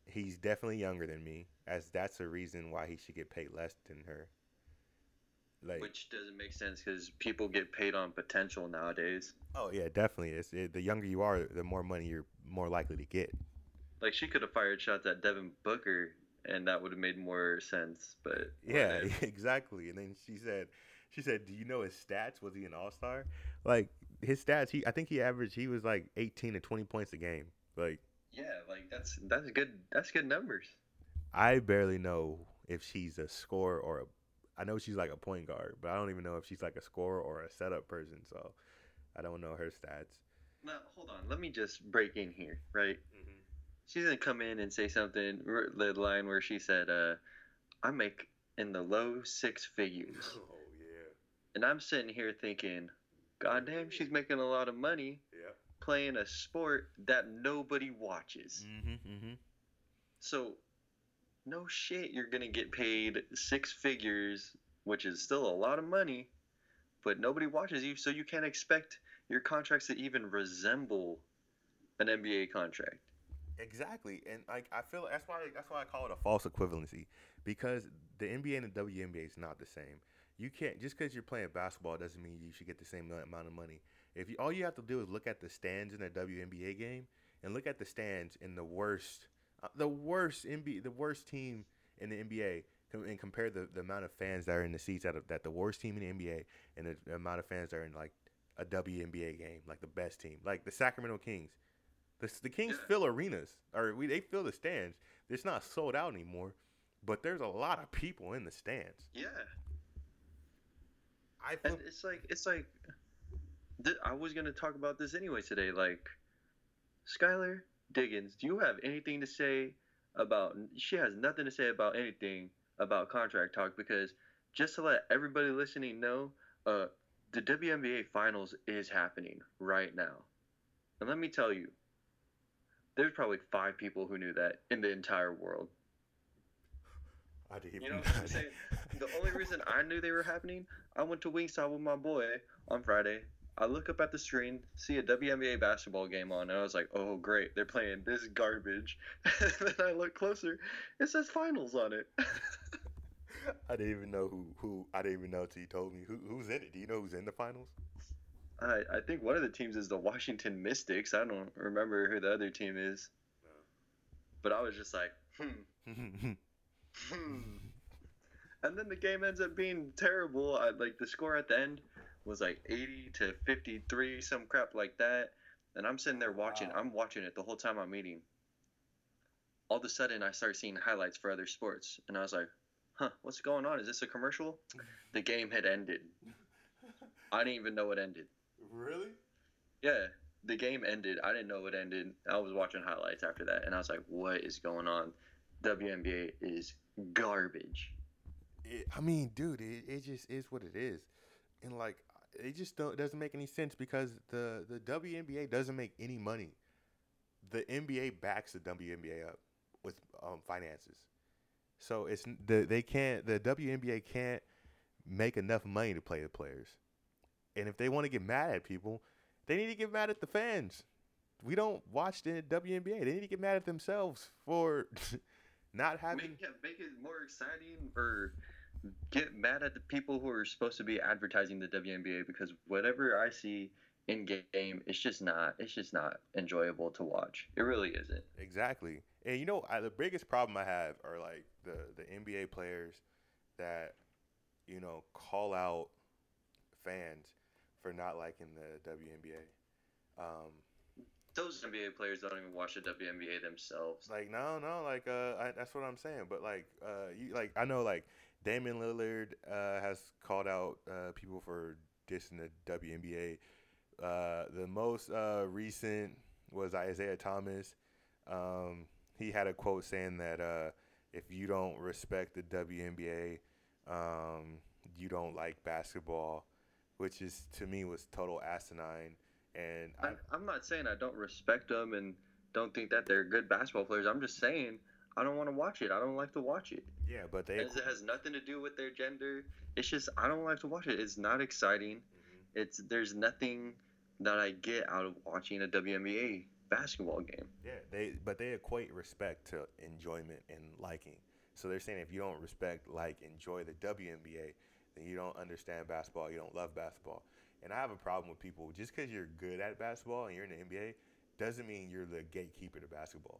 he's definitely younger than me, as that's the reason why he should get paid less than her. Like, Which doesn't make sense because people get paid on potential nowadays. oh yeah, definitely. It's it, the younger you are, the more money you're more likely to get. Like she could have fired shots at Devin Booker, and that would have made more sense. But Yeah, whatever. [LAUGHS] exactly. And then she said, she said, "Do you know his stats? Was he an all star? Like his stats? He, I think he averaged. He was like 18 to 20 points a game. Like yeah, like that's that's good. That's good numbers. I barely know if she's a scorer or a. I know she's like a point guard, but I don't even know if she's like a scorer or a setup person. So I don't know her stats. Now hold on, let me just break in here, right? She's gonna come in and say something. The line where she said, uh, "I make in the low six figures," [LAUGHS] Oh yeah, and I'm sitting here thinking, "God damn, she's making a lot of money yeah. playing a sport that nobody watches." Mm-hmm. Mm-hmm. So, no shit, you're gonna get paid six figures, which is still a lot of money, but nobody watches you, so you can't expect your contracts to even resemble an NBA contract. Exactly, and like I feel that's why that's why I call it a false equivalency because the NBA and the WNBA is not the same. You can't just because you're playing basketball doesn't mean you should get the same amount of money. If you, all you have to do is look at the stands in the WNBA game and look at the stands in the worst, the worst NBA, the worst team in the NBA, and compare the, the amount of fans that are in the seats at, a, that the worst team in the NBA and the, the amount of fans that are in like a WNBA game, like the best team, like the Sacramento Kings. The, the Kings fill arenas, or we, they fill the stands. It's not sold out anymore, but there's a lot of people in the stands. Yeah. I And it's like it's like th- I was gonna talk about this anyway today. Like, Skylar Diggins, do you have anything to say about? She has nothing to say about anything about contract talk because just to let everybody listening know, uh, the WNBA finals is happening right now, and let me tell you, there's probably five people who knew that in the entire world. I didn't You know what I'm saying? The only reason I knew they were happening, I went to Wingstop with my boy on Friday. I look up at the screen, see a WNBA basketball game on, and I was like, "Oh, great! They're playing this garbage." [LAUGHS] and then I look closer, it says finals on it. [LAUGHS] I didn't even know who who I didn't even know until you told me who who's in it. Do you know who's in the finals? I I think one of the teams is the Washington Mystics. I don't remember who the other team is, but I was just like, hmm. [LAUGHS] Hmm. And then the game ends up being terrible. I, like the score at the end was like 80 to 53, some crap like that. And I'm sitting there watching. Wow. I'm watching it the whole time I'm eating. All of a sudden, I start seeing highlights for other sports, and I was like, "Huh, what's going on? Is this a commercial?" [LAUGHS] The game had ended. I didn't even know it ended. really? Yeah, the game ended. I didn't know it ended. I was watching highlights after that, and I was like, "What is going on?" WNBA is garbage. It, I mean, dude, it, it just is what it is, and like it just don't, doesn't make any sense because the the WNBA doesn't make any money. The NBA backs the WNBA up with um, finances, so it's the they can't the WNBA can't make enough money to play the players, and if they want to get mad at people, they need to get mad at the fans. We don't watch the WNBA. They need to get mad at themselves for [LAUGHS] not having. Make, make it more exciting or get mad at the people who are supposed to be advertising the WNBA because whatever I see in game, it's just not. It's just not enjoyable to watch. It really isn't. Exactly. And you know, I, the biggest problem I have are like the the NBA players that you know call out fans for not liking the WNBA. Um, Those NBA players don't even watch the WNBA themselves. like no, no, like uh, I, that's what I'm saying. But like uh, you like I know like Damian Lillard uh has called out uh people for dissing the WNBA. Uh, the most uh recent was Isaiah Thomas. Um, he had a quote saying that uh, if you don't respect the WNBA, um, you don't like basketball, which is to me was total asinine. And I, I, I'm not saying I don't respect them and don't think that they're good basketball players. I'm just saying I don't want to watch it. I don't like to watch it. yeah, but they It has nothing to do with their gender. It's just I don't like to watch it. It's not exciting. Mhm. It's there's nothing that I get out of watching a WNBA basketball game. Yeah, they but they equate respect to enjoyment and liking. So they're saying if you don't respect, like, enjoy the WNBA, then you don't understand basketball. You don't love basketball. And I have a problem with people just because you're good at basketball and you're in the NBA doesn't mean you're the gatekeeper to basketball.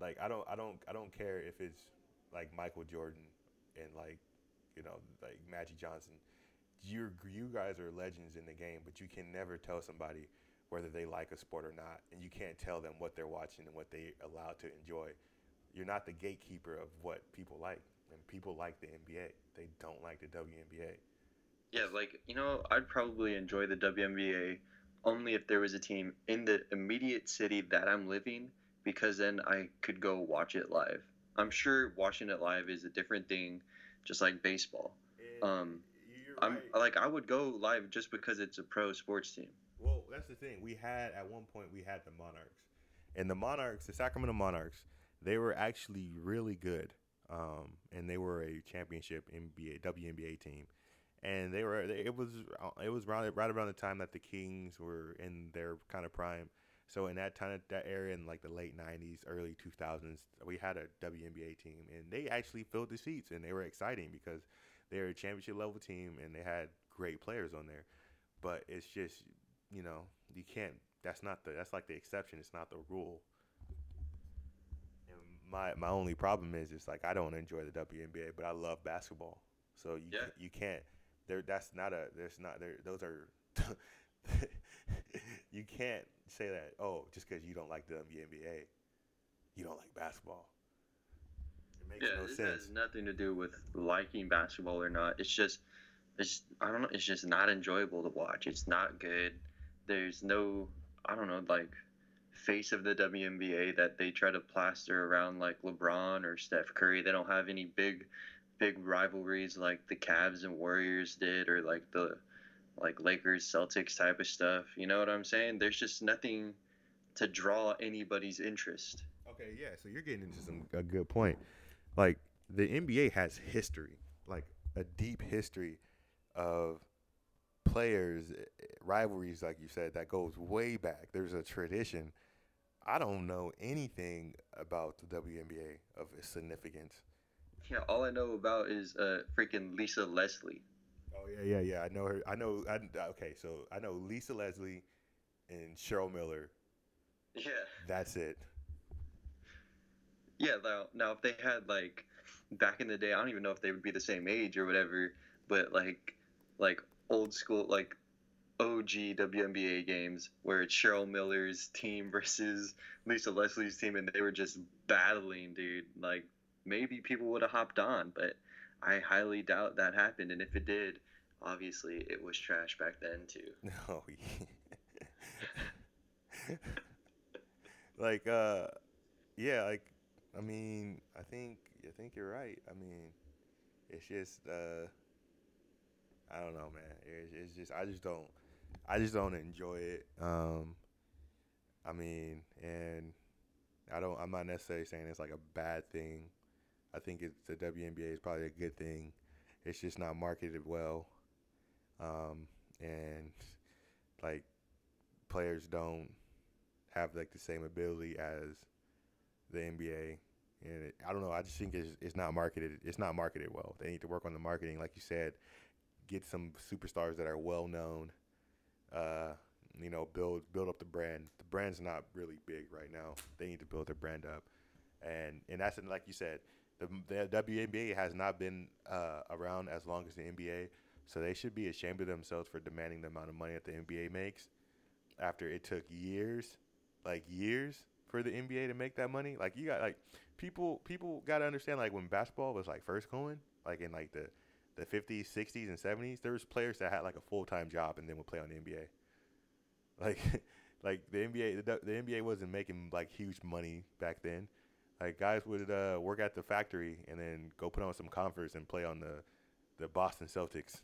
Like I don't I don't I don't care if it's like Michael Jordan and like you know like Magic Johnson. You you guys are legends in the game, but you can never tell somebody whether they like a sport or not, and you can't tell them what they're watching and what they allowed to enjoy. You're not the gatekeeper of what people like, and people like the NBA. They don't like the WNBA. Yeah, like you know, I'd probably enjoy the WNBA only if there was a team in the immediate city that I'm living, because then I could go watch it live. I'm sure watching it live is a different thing, just like baseball. Um, I'm right. like I would go live just because it's a pro sports team. Well, that's the thing. We had at one point we had the Monarchs, and the Monarchs, the Sacramento Monarchs, they were actually really good, um, and they were a championship NBA WNBA team, and they were it was it was right right around the time that the Kings were in their kind of prime. So in that time that area in like the late '90s, early 2000s, we had a WNBA team, and they actually filled the seats, and they were exciting because they were a championship level team, and they had great players on there. But it's just you know, you can't that's not the that's like the exception. It's not the rule. And my my only problem is it's like I don't enjoy the WNBA, but I love basketball. So you Yeah. can't, you can't there that's not a there's not there those are [LAUGHS] [LAUGHS] you can't say that oh just because you don't like the WNBA you don't like basketball. It makes Yeah, no it sense. has nothing to do with liking basketball or not. It's just, it's I don't know. It's just not enjoyable to watch. It's not good. There's no, I don't know, like face of the WNBA that they try to plaster around like LeBron or Steph Curry. They don't have any big, big rivalries like the Cavs and Warriors did, or like the, like Lakers Celtics type of stuff. You know what I'm saying? There's just nothing to draw anybody's interest. Okay, yeah. So you're getting into some a good point. Like the NBA has history, like a deep history of players eh, eh, rivalries, like you said, that goes way back. There's a tradition. I don't know anything about the WNBA of its significance. Yeah, all I know about is uh freaking Lisa Leslie. Oh yeah, yeah, yeah. I know her. I know. I, okay, so I know Lisa Leslie and Cheryl Miller. Yeah. That's it. Yeah, now, now if they had like back in the day, I don't even know if they would be the same age or whatever, but like like old school like OG WNBA games where it's Cheryl Miller's team [LAUGHS] versus Lisa Leslie's team and they were just battling, dude. Like maybe people would have hopped on, but I highly doubt that happened and if it did, obviously it was trash back then too. [LAUGHS] No. [LAUGHS] like uh yeah, like I mean, I think I think you're right. I mean, it's just uh I don't know, man. It's, it's just I just don't I just don't enjoy it. Um I mean, and I don't I'm not necessarily saying it's like a bad thing. I think it's the WNBA is probably a good thing. It's just not marketed well. Um and like players don't have like the same ability as the NBA. And it, I don't know. I just think it's, it's not marketed. It's not marketed well. They need to work on the marketing, like you said. Get some superstars that are well known. Uh, you know, build build up the brand. The brand's not really big right now. They need to build their brand up, and and that's like you said, the the WNBA has not been uh, around as long as the NBA, so they should be ashamed of themselves for demanding the amount of money that the NBA makes. After it took years, like years, for the NBA to make that money. Like you got like people people got to understand like when basketball was like first going, like in like the the 50s, 60s and 70s, there was players that had like a full-time job and then would play on the NBA. Like [LAUGHS] like the NBA the, the NBA wasn't making like huge money back then. Like guys would uh, work at the factory and then go put on some Converse and play on the the Boston Celtics.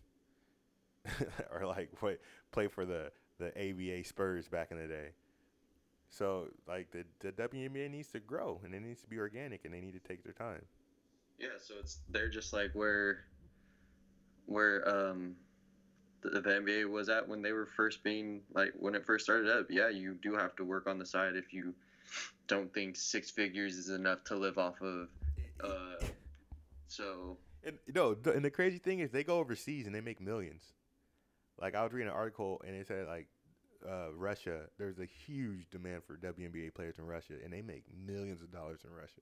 [LAUGHS] or like play play for the the ABA Spurs back in the day. So like the the WNBA needs to grow and it needs to be organic and they need to take their time. Yeah, so it's they're just like where where um the, the NBA was at when they were first being like when it first started up. Yeah, you do have to work on the side if you don't think six figures is enough to live off of. Uh, so And the, and the crazy thing is they go overseas and they make millions. Like I was reading an article and it said like uh, Russia, there's a huge demand for WNBA players in Russia, and they make millions of dollars in Russia.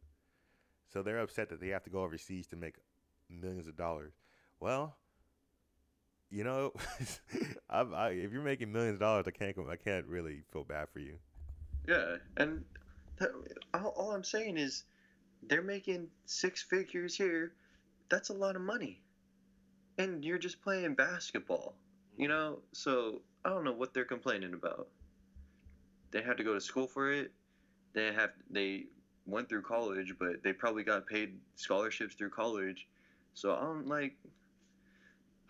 So they're upset that they have to go overseas to make millions of dollars. Well, you know, [LAUGHS] I, if you're making millions of dollars, I can't I can't really feel bad for you. Yeah, and that, all, all I'm saying is they're making six figures here. That's a lot of money, and you're just playing basketball. You know, so I don't know what they're complaining about. They had to go to school for it. They have they went through college, but they probably got paid scholarships through college. So I don't like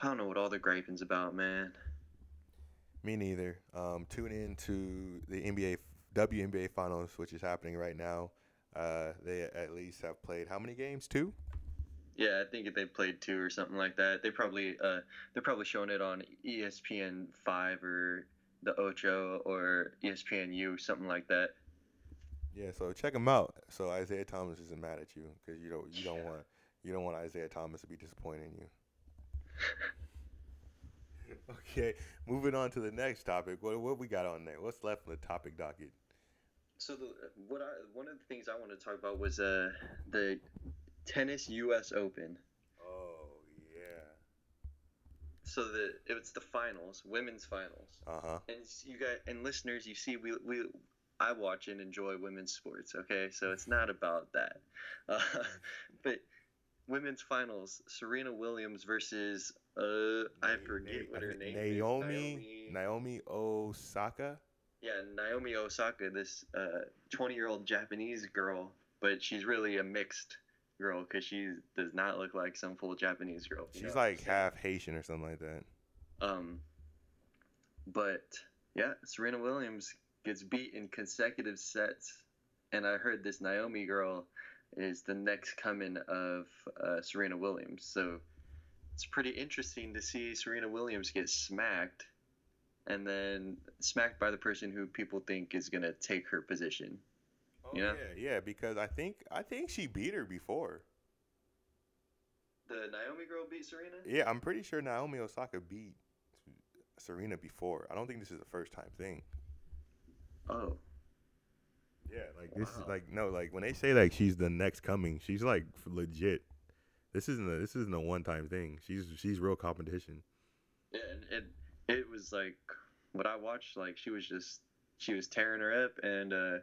I don't know what all the griping's about, man. Me neither. Um, tune in to the NBA WNBA finals, which is happening right now. Uh, they at least have played how many games? Two. Yeah, I think if they played two or something like that, they probably uh they're probably showing it on ESPN five or the Ocho or ESPNU something like that. Yeah, so check them out. So Isaiah Thomas isn't mad at you because you don't you don't want you don't want Isaiah Thomas to be disappointed in you. [LAUGHS] okay, moving on to the next topic. What what we got on there? What's left on the topic docket? So the what I one of the things I wanted to talk about was uh the tennis U.S. Open. Oh yeah. So the it's the finals, women's finals, Uh huh. and you got and listeners, you see, we we I watch and enjoy women's sports. Okay, so it's not about that, [LAUGHS] uh, but women's finals: Serena Williams versus uh I forget what her name is. Naomi Naomi Osaka. Yeah, Naomi Osaka, this uh, 20 year old Japanese girl, but she's really a mixed girl because she does not look like some full Japanese girl. She's know? like half Haitian or something like that. Um, but yeah, Serena Williams gets beat in consecutive sets, and I heard this Naomi girl is the next coming of uh, Serena Williams. So it's pretty interesting to see Serena Williams get smacked, and then smacked by the person who people think is gonna take her position. Oh, Yeah. yeah, yeah. Because I think I think she beat her before. The Naomi girl beat Serena. Yeah, I'm pretty sure Naomi Osaka beat Serena before. I don't think this is a first time thing. Oh, Yeah, like this is like no, like when they say like she's the next coming, she's like legit. This isn't a this isn't a one time thing. She's she's real competition. yeah, and it it was like what I watched. Like she was just she was tearing her up, and uh,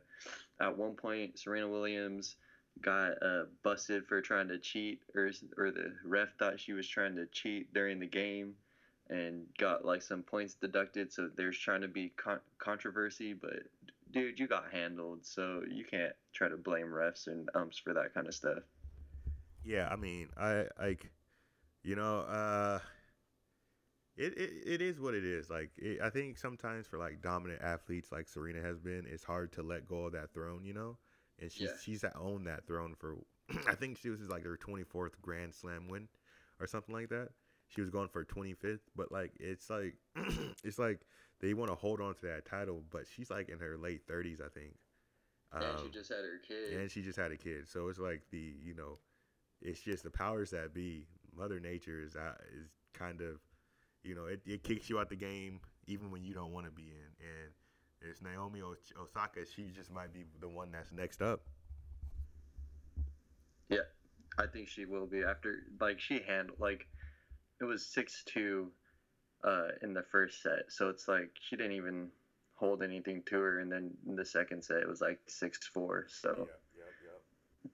at one point Serena Williams got uh, busted for trying to cheat, or or the ref thought she was trying to cheat during the game, and got like some points deducted. So there's trying to be con- controversy, but dude, you got handled, so you can't try to blame refs and umps for that kind of stuff. Yeah, I mean, I like, you know, uh, it it, it is what it is. Like, it, I think sometimes for like dominant athletes like Serena has been, it's hard to let go of that throne, you know. And she's Yeah. she's owned that throne for, [CLEARS THROAT] I think she was like her twenty fourth Grand Slam win, or something like that. She was going for twenty fifth, but like it's like [CLEARS THROAT] it's like they want to hold on to that title, but she's like in her late thirties, I think. and she Um, just had her kid. and she just had a kid. So it's like the you know, it's just the powers that be. Mother Nature is uh, is kind of, you know, it, it kicks you out the game even when you don't want to be in. And it's Naomi Osaka. She just might be the one that's next up. Yeah, I think she will be after like she handled like it was six two uh in the first set. So it's like she didn't even hold anything to her and then in the second set it was like six four. So yep, yep.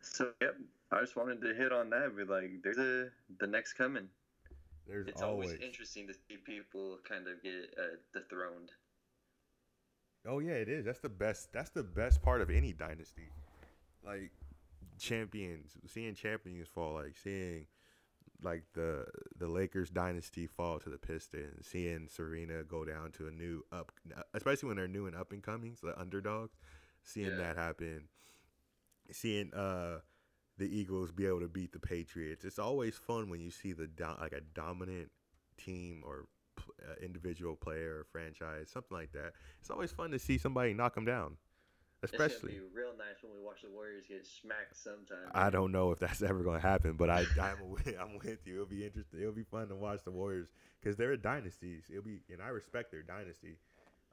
so yep. I just wanted to hit on that, Be like there's a the next coming. There's It's always. always interesting to see people kind of get uh, dethroned. Oh yeah, it is. That's the best. That's the best part of any dynasty. Like champions, seeing champions fall, like seeing like the the Lakers dynasty fall to the Pistons, seeing Serena go down to a new up, especially when they're new and up and comings, the underdogs. Seeing Yeah. that happen, seeing uh the Eagles be able to beat the Patriots. It's always fun when you see the do- like a dominant team or uh, individual player or franchise, something like that. It's always fun to see somebody knock them down, especially. be real nice when we watch the Warriors get smacked sometime. I don't know if that's [LAUGHS] ever going to happen, but I I'm [LAUGHS] with, I'm with you. It'll be interesting. It'll be fun to watch the Warriors because they're a dynasty. It'll be and I respect their dynasty,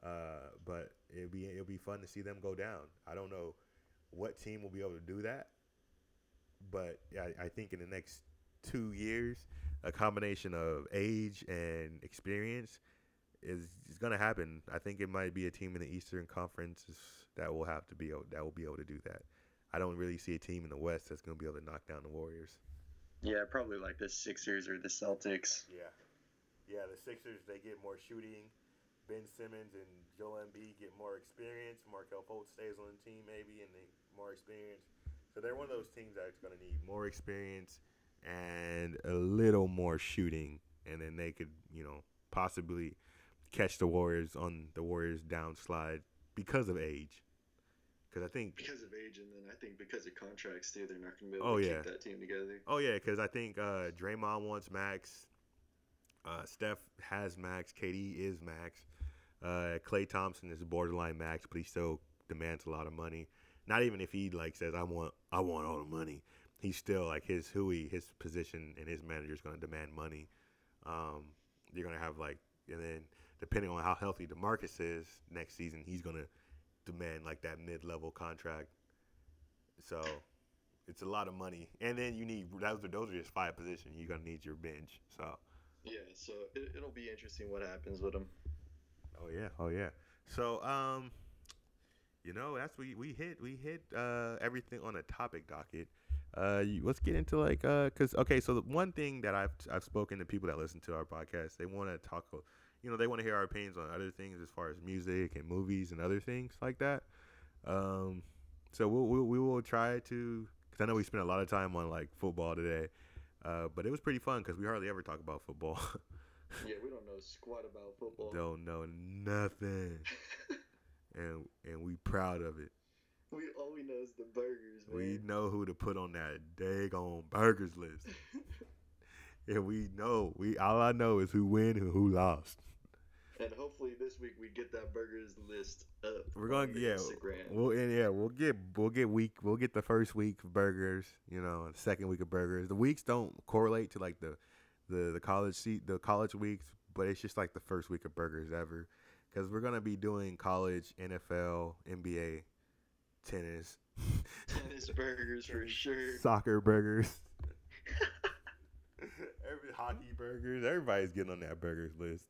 uh, but it'll be it'll be fun to see them go down. I don't know what team will be able to do that, but I, I think in the next two years, a combination of age and experience is, is going to happen. I think it might be a team in the Eastern Conference that will have to be able, that will be able to do that. I don't really see a team in the West that's going to be able to knock down the Warriors. Yeah, probably like the Sixers or the Celtics. Yeah, yeah. The Sixers they get more shooting. Ben Simmons and Joel Embiid get more experience. Markelle Fultz stays on the team maybe, and they more experience. So they're one of those teams that's going to need more experience and a little more shooting, and then they could, you know, possibly catch the Warriors on the Warriors downslide because of age. Because I think Because of age, and then I think because of contracts too, they're not going to be able Oh, to yeah. keep that team together. Oh yeah, because I think uh, Draymond wants max. Uh, Steph has max. KD is max. Uh, Klay Thompson is borderline max, but he still demands a lot of money. Not even if he like says I want I want all the money. He's still like his who he his position and his manager is going to demand money. Um, you're gonna have like, and then depending on how healthy DeMarcus is next season, he's gonna demand like that mid-level contract. So it's a lot of money, and then you need those are those are just five positions. You're gonna need your bench. So Yeah, so it, it'll be interesting what happens with him. oh yeah, oh yeah. So um, you know that's we we hit we hit uh everything on a topic docket. Uh, you, let's get into like uh, cause okay, so the one thing that I've I've spoken to people that listen to our podcast, they want to talk, you know, they want to hear our opinions on other things as far as music and movies and other things like that. Um, so we'll, we'll we will try to, cause I know we spent a lot of time on like football today, uh, but it was pretty fun because we hardly ever talk about football. [LAUGHS] Yeah, we don't know squat about football. Don't know nothing, [LAUGHS] and and we proud of it. we all we know is the burgers, man. We know who to put on that daggone burgers list. [LAUGHS] and we know we all I know is who win and who lost. and hopefully this week we get that burgers list up. We're gonna yeah, Instagram. we'll and yeah we'll get we'll get week we'll get the first week of burgers, you know, the second week of burgers. The weeks don't correlate to like the the the college seat the college weeks, but it's just like the first week of burgers ever, because we're gonna be doing college, NFL, NBA, tennis, Tennis burgers for [LAUGHS] sure. soccer burgers. [LAUGHS] Every hockey burgers, everybody's getting on that burgers list.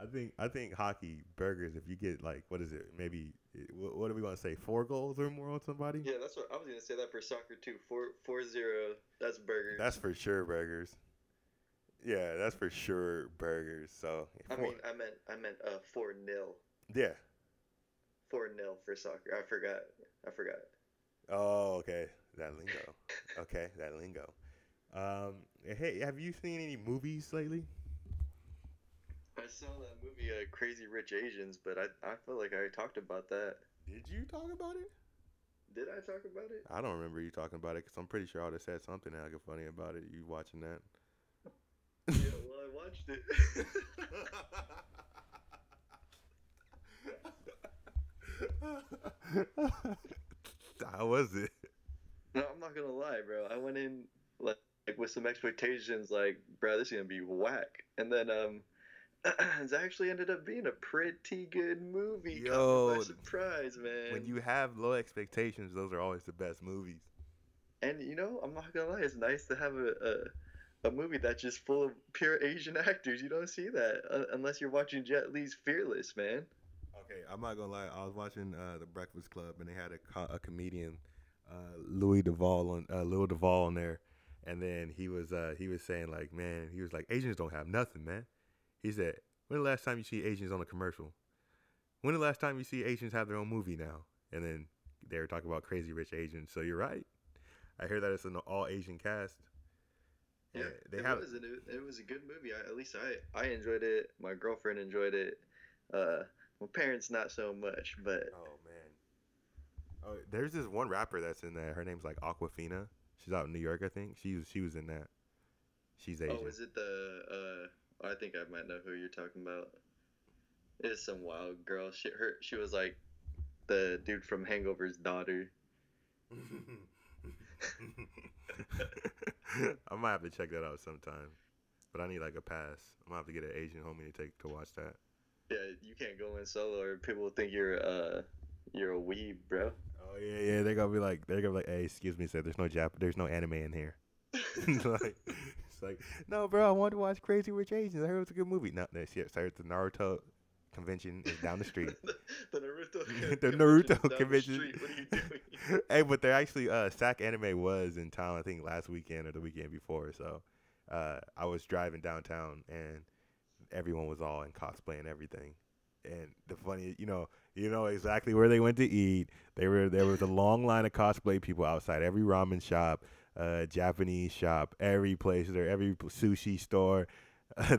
I think I think hockey burgers. If you get like what is it? Maybe what, what are we gonna say? Four goals or more on somebody? Yeah, that's what I was gonna say that for soccer too. Four four zero. That's burgers. That's for sure burgers. Yeah, that's for sure burgers. So I mean, I meant I meant uh four nil. yeah. Four nil for soccer. I forgot. I forgot. Oh, okay. That lingo. okay, that lingo. Um, hey, have you seen any movies lately? I saw that movie, uh, Crazy Rich Asians, but I I feel like I talked about that. Did you talk about it? Did I talk about it? I don't remember you talking about it because I'm pretty sure I would have said something like funny about it. You watching that? Yeah, well, I watched it. How was it? no, I'm not gonna lie, bro. I went in like, like with some expectations, like, bro, this is gonna be whack, and then um. [CLEARS THROAT] it actually ended up being a pretty good movie. Yo, by surprise, man. When you have low expectations, those are always the best movies. And you know, I'm not gonna lie, it's nice to have a a, a movie that's just full of pure Asian [LAUGHS] actors. You don't see that uh, unless you're watching Jet Li's Fearless, man. Okay, I'm not gonna lie. I was watching uh, the Breakfast Club, and they had a, co- a comedian, uh, Louis Duvall on uh, Louis Duvall on there, and then he was uh, he was saying like, man, he was like, Asians don't have nothing, man. He said, when the last time you see Asians on a commercial? When the last time you see Asians have their own movie now? And then they were talking about Crazy Rich Asians. So you're right. I hear that it's an all Asian cast. Yeah, they it have was, it, it was a good movie. I, at least I I enjoyed it. My girlfriend enjoyed it. Uh, my parents not so much, but Oh man. Oh, there's this one rapper that's in there. Her name's like Awkwafina. She's out in New York, I think. She was she was in that. She's Asian. oh, is it the uh? I think I might know who you're talking about. It's some wild girl. She her she was like the dude from Hangover's daughter. [LAUGHS] [LAUGHS] I might have to check that out sometime. But I need like a pass. I'm gonna have to get an Asian homie to take to watch that. Yeah, you can't go in solo, or people will think you're uh you're a weeb, bro. Oh yeah, yeah. They're gonna be like, they're gonna be like, hey, excuse me, sir. There's no Jap, there's no anime in here. [LAUGHS] like, [LAUGHS] it's like, no, bro. I wanted to watch Crazy Rich Asians. I heard it was a good movie. No, no, shit, sir. The Naruto convention is down the street. [LAUGHS] the Naruto. [LAUGHS] the Naruto the convention. street. What are you doing? [LAUGHS] hey, but they're actually uh Sac Anime was in town. I think last weekend or the weekend before. So, uh, I was driving downtown and everyone was all in cosplay and everything. And the funny, you know, you know exactly where they went to eat. They were there was a long line of cosplay people outside every ramen shop, uh, Japanese shop, every place there, every sushi store.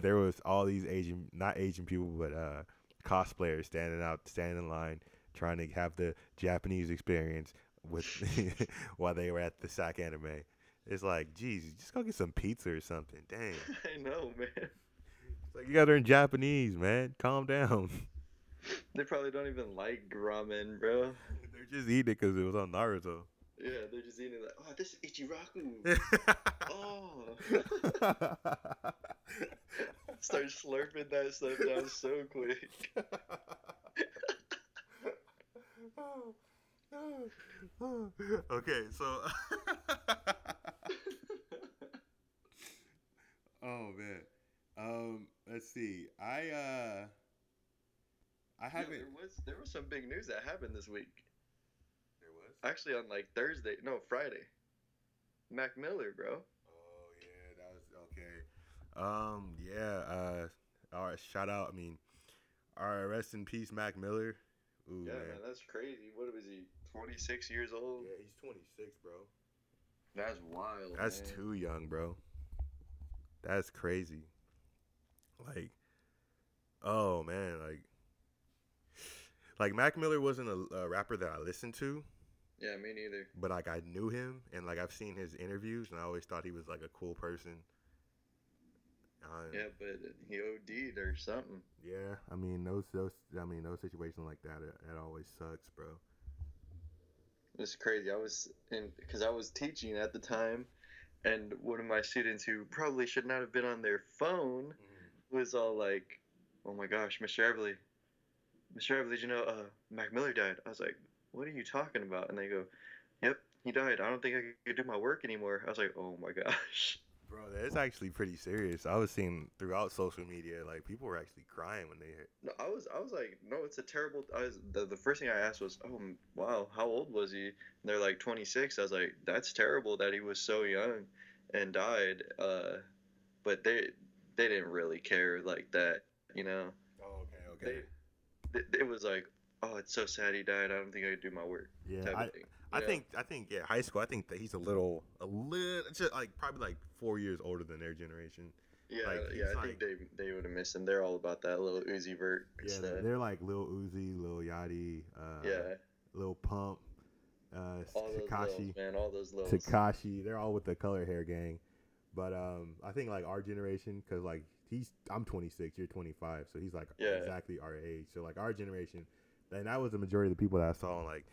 there was all these Asian, not Asian people, but uh, cosplayers standing out, standing in line, trying to have the Japanese experience with [LAUGHS] [LAUGHS] while they were at the Sac Anime. It's like, geez, just go get some pizza or something. Dang, [LAUGHS] I know, man. it's like you guys are in Japanese, man. Calm down. They probably don't even like ramen, bro. They're just eating it because it was on Naruto. Yeah, they're just eating like, oh, this is Ichiraku. [LAUGHS] oh. [LAUGHS] Start slurping that stuff down so quick. [LAUGHS] okay, so. oh man, um, let's see. I uh, I haven't. there was there was some big news that happened this week. Actually, on like Thursday, no Friday. Mac Miller, bro. Oh yeah, that was okay. Um, yeah. Uh, all right. Shout out. I mean, all right. Rest in peace, Mac Miller. Ooh yeah, man. man, that's crazy. What was he? Twenty six years old. Yeah, he's 26, bro. That's wild. That's man. too young, bro. That's crazy. Like, oh man, like, like Mac Miller wasn't a, a rapper that I listened to, Yeah, me neither. but like I knew him and like I've seen his interviews, and I always thought he was like a cool person. Yeah, but he OD'd or something. yeah. I mean those those I mean those situations like that it, it always sucks, bro. It's crazy. I was in because I was teaching at the time, and one of my students who probably should not have been on their phone was all like, "Oh my gosh, Mr. Everly, Mr. Everly, did you know uh, Mac Miller died?" I was like, "What are you talking about?" And they go, "Yep, he died. I don't think I could do my work anymore." I was like, "Oh my gosh." Bro, that's actually pretty serious. I was seeing throughout social media like people were actually crying when they heard. No, I was I was like, "No, it's a terrible." I was the, the first thing I asked was, "Oh wow, how old was he?" And they're like 26. I was like, "That's terrible that he was so young and died." Uh, but they they didn't really care like that, you know. Oh, okay, They, it, it was like, "Oh, it's so sad he died. I don't think I could do my work." Yeah, I. I think I think yeah, high school. I think that he's a little a little just like probably like four years older than their generation. Yeah, like, yeah. I think they they would have missed him. They're all about that Lil Uzi Vert Yeah, they're, they're like Lil Uzi, Lil Yachty, uh, yeah, Lil Pump, uh, Tekashi, man, all those little. Tekashi. They're all with the color hair gang. But um, I think like our generation, cause like he's I'm 26, you're 25, so he's like Yeah. exactly our age. So like our generation, and that was the majority of the people that I saw on like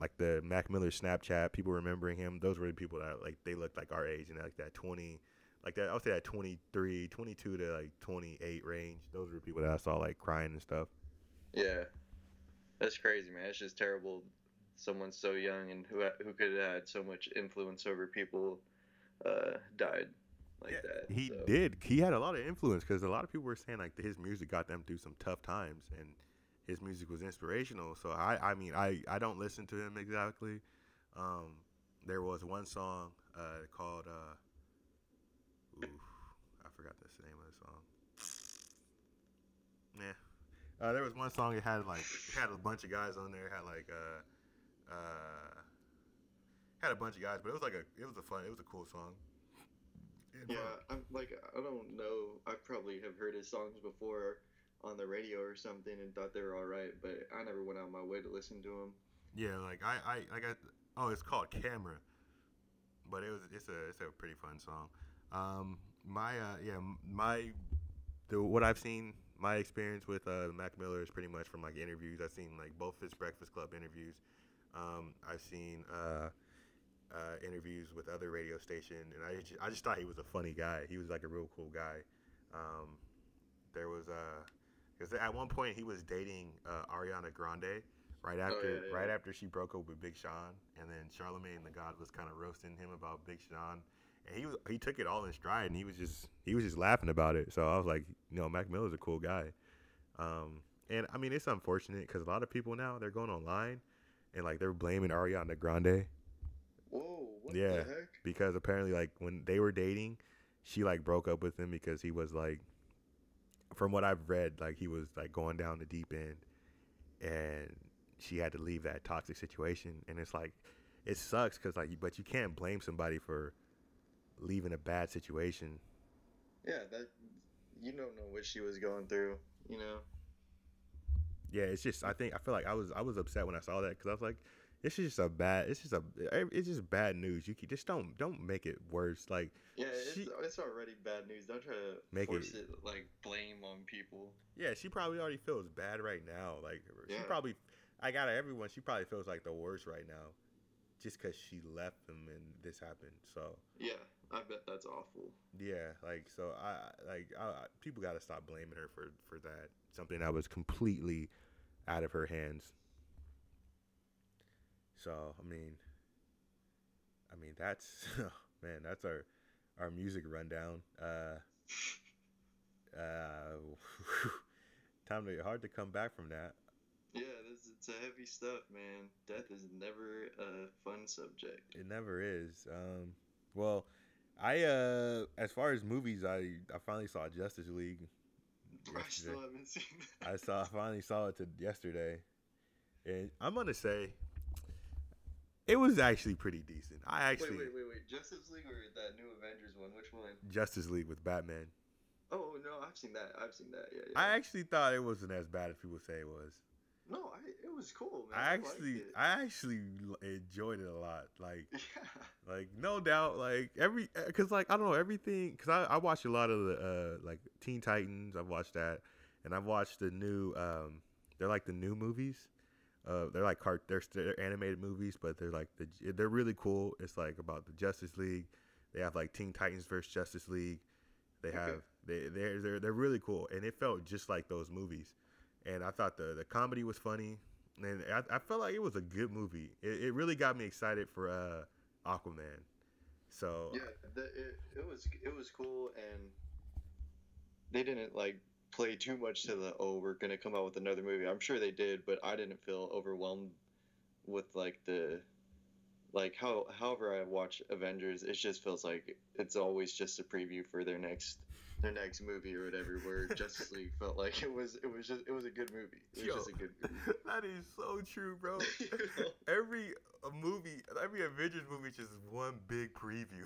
like the Mac Miller Snapchat. People remembering him. Those were the people that like they looked like our age and like that 20, like that. I would say that 23, 22 to like 28 range. Those were the people that I saw like crying and stuff. Yeah, that's crazy, man. It's just terrible. Someone so young and who who could have had so much influence over people uh, died like Yeah, that. He so. did. He had a lot of influence because a lot of people were saying like his music got them through some tough times, and his music was inspirational. So I, I mean, I, I don't listen to him exactly. Um, there was one song uh, called, uh, oof, I forgot the name of the song. Yeah, uh, there was one song that had like had a bunch of guys on there. Had like uh, uh, had a bunch of guys, but it was like a it was a fun, it was a cool song. Yeah, I'm like I don't know. I probably have heard his songs before on the radio or something and thought they were all right, but I never went out my way to listen to them. Yeah, like I, I, I got. Oh, it's called Camera, but it was it's a it's a pretty fun song. Um, my uh, yeah, my the what I've seen, my experience with uh, Mac Miller is pretty much from like interviews. I've seen like both his Breakfast Club interviews. Um, I've seen uh, uh, interviews with other radio station, and I just, I just thought he was a funny guy. He was like a real cool guy. Um, there was uh, because at one point he was dating uh, Ariana Grande right after Oh, yeah, yeah. right after she broke up with Big Sean, and then Charlemagne the God was kind of roasting him about Big Sean, and he was he took it all in stride, and he was just he was just laughing about it. So I was like, you know, Mac Miller's a cool guy, um, and I mean it's unfortunate because a lot of people now they're going online, and like they're blaming Ariana Grande Whoa, what Yeah. the heck? because apparently like when they were dating, she like broke up with him because he was like, from what I've read, like he was like going down the deep end, and she had to leave that toxic situation, and it's like, it sucks because like, but you can't blame somebody for leaving a bad situation. Yeah, that you don't know what she was going through, you know. Yeah, it's just I think I feel like I was I was upset when I saw that because I was like, it's just a bad, it's just a, eh, it's just bad news. You just don't don't make it worse. Like Yeah, it's, She- it's already bad news. Don't try to Make force it- it, like blame on people. Yeah, she probably already feels bad right now. Like she probably, I got everyone. She probably feels like the worst right now. just because she left him and this happened. So Yeah, I bet that's awful. yeah, like so I like I, I- people got to stop blaming her for for that. Something that was completely out of her hands. So I mean, I mean that's [LAUGHS] man, that's our our music rundown. Uh, uh, [LAUGHS] time to hard to come back from that. Yeah, this it's a heavy stuff, man. Death is never a fun subject. It never is. Um, well, I uh, as far as movies, I I finally saw Justice League. I still haven't seen that. I saw I finally saw it to yesterday, and I'm gonna say it was actually pretty decent. I actually Wait, wait, wait, wait. Justice League or that new Avengers one? Which one? Justice League with Batman. Oh no, I've seen that. I've seen that. Yeah, yeah. I actually thought it wasn't as bad as people say it was. no, I it was cool, man. I liked actually. I actually enjoyed it a lot. Like [LAUGHS] yeah. like no doubt like every because like i don't know everything because I, I watch a lot of the uh like teen titans i've watched that and i've watched the new um they're like the new movies uh they're like cart they're, they're animated movies but they're like the they're really cool. It's like about the justice league. They have like teen titans versus justice league. They Okay. have they they're, they're they're really cool. And it felt just like those movies. And i thought the the comedy was funny. And i, I felt like it was a good movie. It, it really got me excited for uh Aquaman. So Yeah, the, it, it was it was cool, and they didn't like play too much to the oh we're gonna come out with another movie. I'm sure they did, but I didn't feel overwhelmed with like the like how however I watch Avengers, it just feels like it's always just a preview for their next their next movie or whatever. Where [LAUGHS] Justice League felt like it was it was just it was a good movie. It was Yo. just a good movie. [LAUGHS] that is so true, bro. [LAUGHS] You know? every movie, every Avengers movie is just one big preview.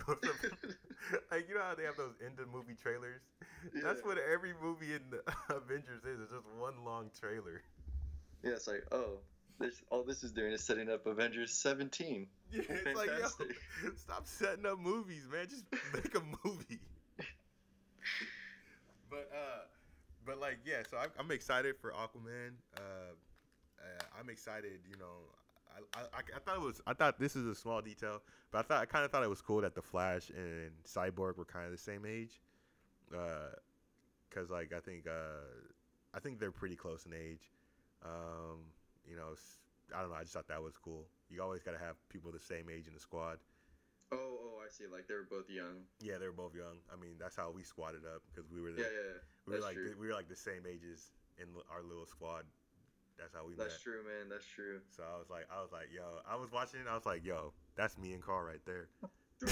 like you know how they have those end of movie trailers. That's what every movie in the Avengers is. It's just one long trailer. Yeah, it's like oh. This, all this is doing is setting up Avengers 17. Yeah, it's like yo, stop setting up movies, man. Just make a movie. but uh, but like yeah, so I'm, I'm excited for Aquaman. Uh, uh, I'm excited. You know, I, I I thought it was I thought this is a small detail, but I thought I kind of thought it was cool that the Flash and Cyborg were kind of the same age. Uh, cause like I think uh, I think they're pretty close in age. Um, you know, I don't know. I just thought that was cool. You always got to have people the same age in the squad. Oh, oh, I see. Like they were both young. Yeah, they were both young. I mean, that's how we squatted up because we were the, Yeah, yeah, we were like the, we were like the same ages in our little squad. That's how we that's met. true, man. That's true. So I was like, I was like, yo, I was watching it. I was like, yo, that's me and Carl right there. [LAUGHS] we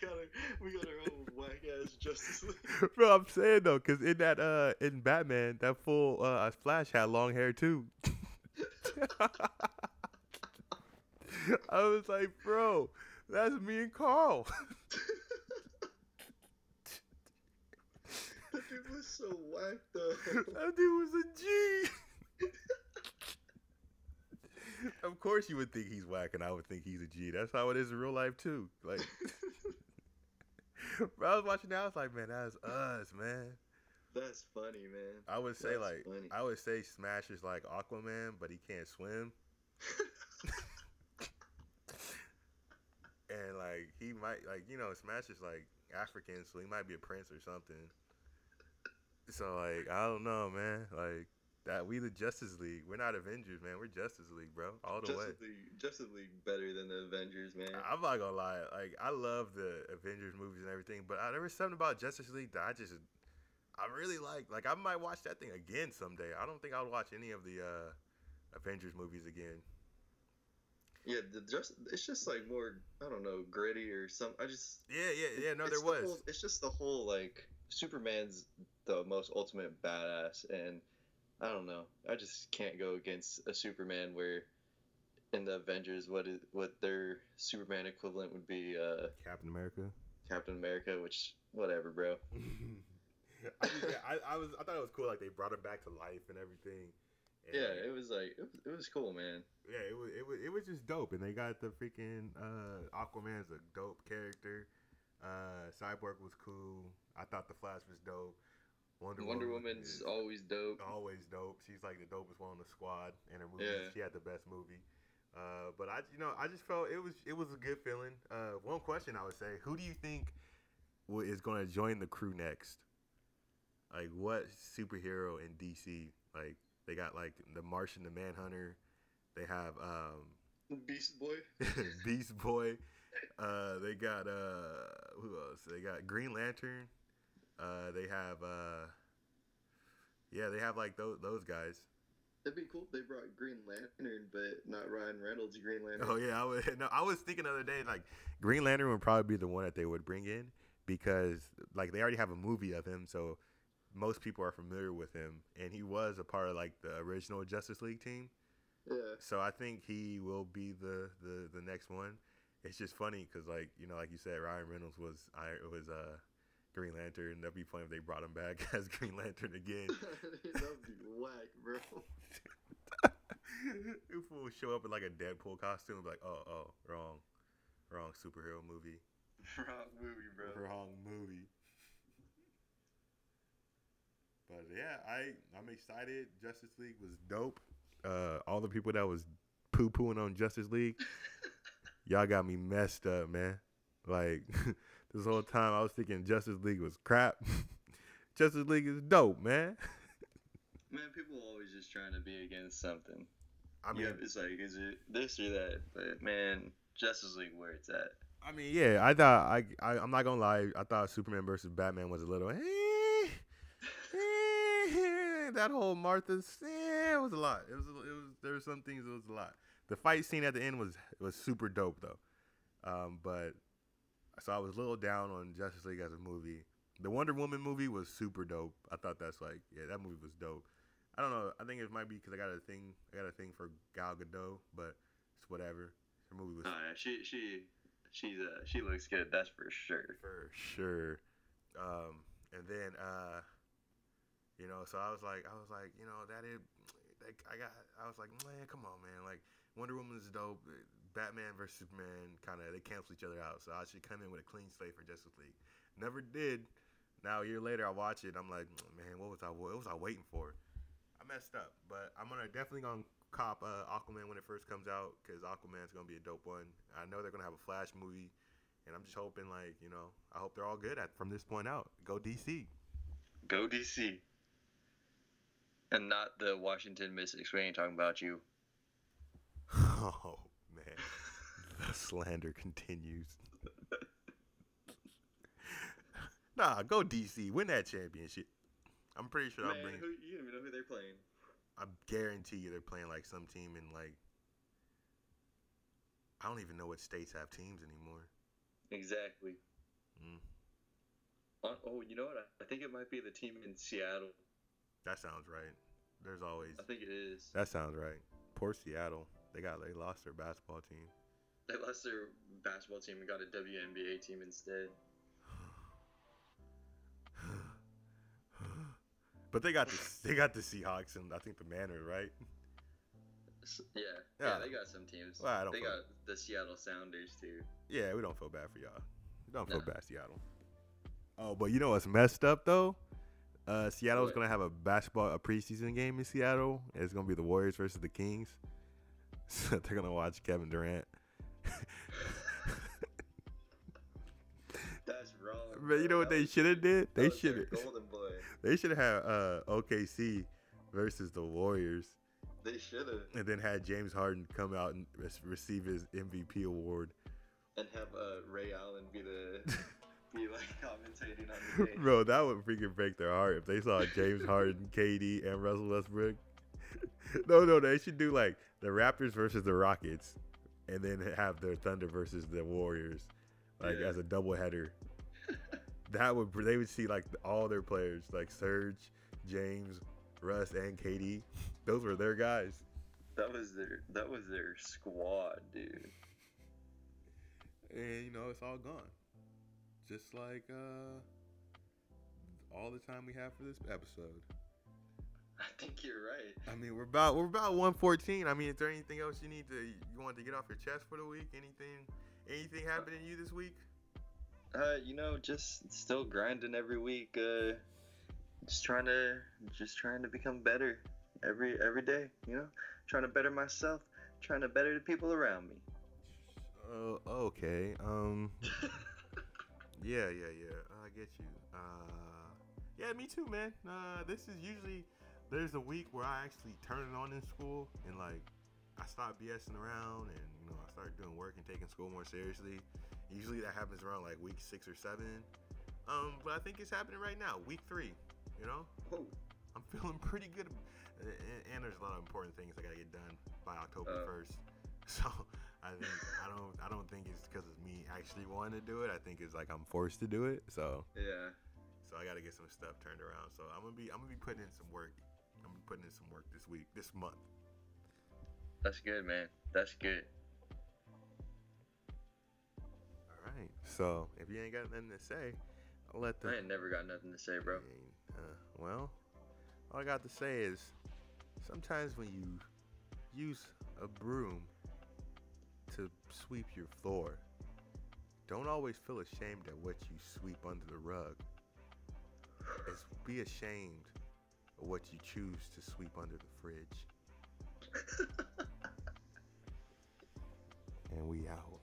got our, we got our own whack ass Justice League. [LAUGHS] Bro, I'm saying though, cause in that uh in Batman, that full uh Flash had long hair too. [LAUGHS] I was like, bro, that's me and Carl. [LAUGHS] [LAUGHS] that dude was so whacked up. that dude was a G. [LAUGHS] of course, you would think he's whack, and I would think he's a G. That's how it is in real life too. Like, I was watching that. I was like, man, that's us, man. That's funny, man. I would say That's like, funny. I would say Smash is like Aquaman, but he can't swim, and like he might like you know Smash is like African, so he might be a prince or something. So like, I don't know, man. Like that, we the Justice League. We're not Avengers, man. We're Justice League, bro, all the way. Justice League, Justice League better than the Avengers, man. I'm not gonna lie. Like I love the Avengers movies and everything, but uh, there was something about Justice League that I just, I really like. Like I might watch that thing again someday. I don't think I'll watch any of the uh, Avengers movies again. Yeah, the just it's just like more I don't know gritty or some. I just Yeah, yeah, yeah. No, it's there the was. whole- it's just the whole like Superman's the most ultimate badass, and I don't know. I just can't go against a Superman where in the Avengers, what is what their Superman equivalent would be uh, Captain America. Captain America, which whatever, bro. [LAUGHS] I, just, yeah, I, I was. I thought it was cool. Like they brought him back to life and everything. And, Yeah, it was like it was, it was cool, man. yeah, it was, it was it was just dope, and they got the freaking uh, Aquaman's a dope character. Uh, Cyborg was cool. I thought the Flash was dope. Wonder, Wonder Woman Woman's is always dope. always dope. She's like the dopest one on the squad, and her movie, Yeah. she had the best movie. Uh, but I, you know, I just felt it was it was a good feeling. Uh, one question I would say: Who do you think is going to join the crew next? Like, what superhero in DC? Like, they got like the Martian, the Manhunter. They have um, Beast Boy. [LAUGHS] Beast Boy. Uh, they got uh, who else? They got Green Lantern. Uh, they have uh, yeah, they have like those those guys. That'd be cool. if They brought Green Lantern, but not Ryan Reynolds Green Lantern. Oh yeah, I was [LAUGHS] no, I was thinking the other day like Green Lantern would probably be the one that they would bring in because like they already have a movie of him, so most people are familiar with him, and he was a part of like the original Justice League team. Yeah. So I think he will be the the, the next one. It's just funny because like you know like you said Ryan Reynolds was I was uh Green Lantern. That'd be funny if they brought him back [LAUGHS] as Green Lantern again. [LAUGHS] That'd be whack, bro. [LAUGHS] if we'll show up in like a Deadpool costume, like, oh, oh, wrong, wrong superhero movie, Wrong movie, bro. wrong movie. But yeah, I I'm excited. Justice League was dope. Uh, all the people that was poo pooing on Justice League, [LAUGHS] y'all got me messed up, man. Like [LAUGHS] this whole time, I was thinking Justice League was crap. [LAUGHS] Justice League is dope, man. Man, people always just trying to be against something. I mean, yeah, it's like, is it this or that? But man, Justice League where it's at. I mean, yeah, I thought I, I I'm not gonna lie, I thought Superman versus Batman was a little. Eh, that whole Martha's eh, it was a lot. It was it was there were some things it was a lot. The fight scene at the end was was super dope though. Um, but so I was a little down on Justice League as a movie. The Wonder Woman movie was super dope. I thought that's like yeah, that movie was dope. I don't know. I think it might be because I got a thing. I got a thing for Gal Gadot, but it's whatever. Her movie was Oh yeah, she she she's uh she looks good. That's for sure. for sure. Um, and then uh, you know, so I was like, I was like, you know, that is, like, I got, I was like, man, come on, man, like Wonder Woman is dope. Batman versus Superman kind of they cancel each other out, so I should come in with a clean slate for Justice League. Never did. Now a year later, I watch it. I'm like, man, what was I? What was I waiting for? I messed up, but I'm gonna definitely gonna cop uh, Aquaman when it first comes out because Aquaman's gonna be a dope one. I know they're gonna have a Flash movie, and I'm just hoping like you know I hope they're all good at from this point out. Go DC. Go DC. And not the Washington Mystics. We ain't talking about you. [LAUGHS] Oh man, [LAUGHS] the slander continues. [LAUGHS] nah, go DC. Win that championship. I'm pretty sure I'll Man, bring. who, you don't even know who they're playing. I guarantee you they're playing like some team in like. I don't even know what states have teams anymore. Exactly. Mm. Oh, oh, you know what? I think it might be the team in Seattle. That sounds right. There's always. I think it is. That sounds right. Poor Seattle. They got they lost their basketball team. They lost their basketball team and got a WNBA team instead. [SIGHS] but they got the they got the Seahawks and I think the Manor, right? Yeah, yeah, Yeah. they got some teams. Well, I don't they feel- got the Seattle Sounders too. Yeah, we don't feel bad for y'all. We don't feel Nah. bad, Seattle. Oh, but you know what's messed up though? Uh, Seattle's What? gonna have a basketball a preseason game in Seattle. It's gonna be the Warriors versus the Kings. [LAUGHS] So they're gonna watch Kevin Durant. That's wrong. But you know what they should have did? They should have. Golden boy. [LAUGHS] They should have uh, OKC versus the Warriors, They should have. and then had James Harden come out and re- receive his MVP award. And have uh, Ray Allen be the [LAUGHS] be like [LAUGHS] commentating on the game. [LAUGHS] Bro, that would freaking break their heart if they saw James Harden, [LAUGHS] KD, and Russell Westbrook. no, no, they should do like the Raptors versus the Rockets, and then have their Thunder versus the Warriors, like Yeah. as a doubleheader. that would they would see like all their players, like Serge, James, Russ, and KD. Those were their guys. That was their that was their squad, dude. and you know it's all gone just like uh all the time we have for this episode I think you're right. i mean we're about we're about 114 i mean is there anything else you need to you want to get off your chest for the week anything anything happening to you this week Uh, you know, just still grinding every week. Uh, just trying to just trying to become better every every day. You know, trying to better myself, trying to better the people around me. Oh, okay. Um. [LAUGHS] yeah, yeah, yeah. I get you. Uh, yeah, me too, man. Uh, this is usually there's a week where I actually turn it on in school and like I stop BSing around and you know I start doing work and taking school more seriously. Usually that happens around like week six or seven. Um, but I think it's happening right now, week three. You know, Whoa. I'm [LAUGHS] feeling pretty good, and, and there's a lot of important things I gotta get done by October Uh. first. [LAUGHS] So I think I don't I don't think it's because of me actually wanting to do it. I think it's like I'm forced to do it. So Yeah. so I gotta get some stuff turned around. So I'm gonna be I'm gonna be putting in some work. I'm gonna be putting in some work this week, this month. That's good, man. That's good. All right. So if you ain't got nothing to say, I'll let the I ain't never got nothing to say, bro. Uh, well, all I got to say is sometimes when you use a broom to sweep your floor, don't always feel ashamed at what you sweep under the rug. It's be ashamed of what you choose to sweep under the fridge. [LAUGHS] and we out.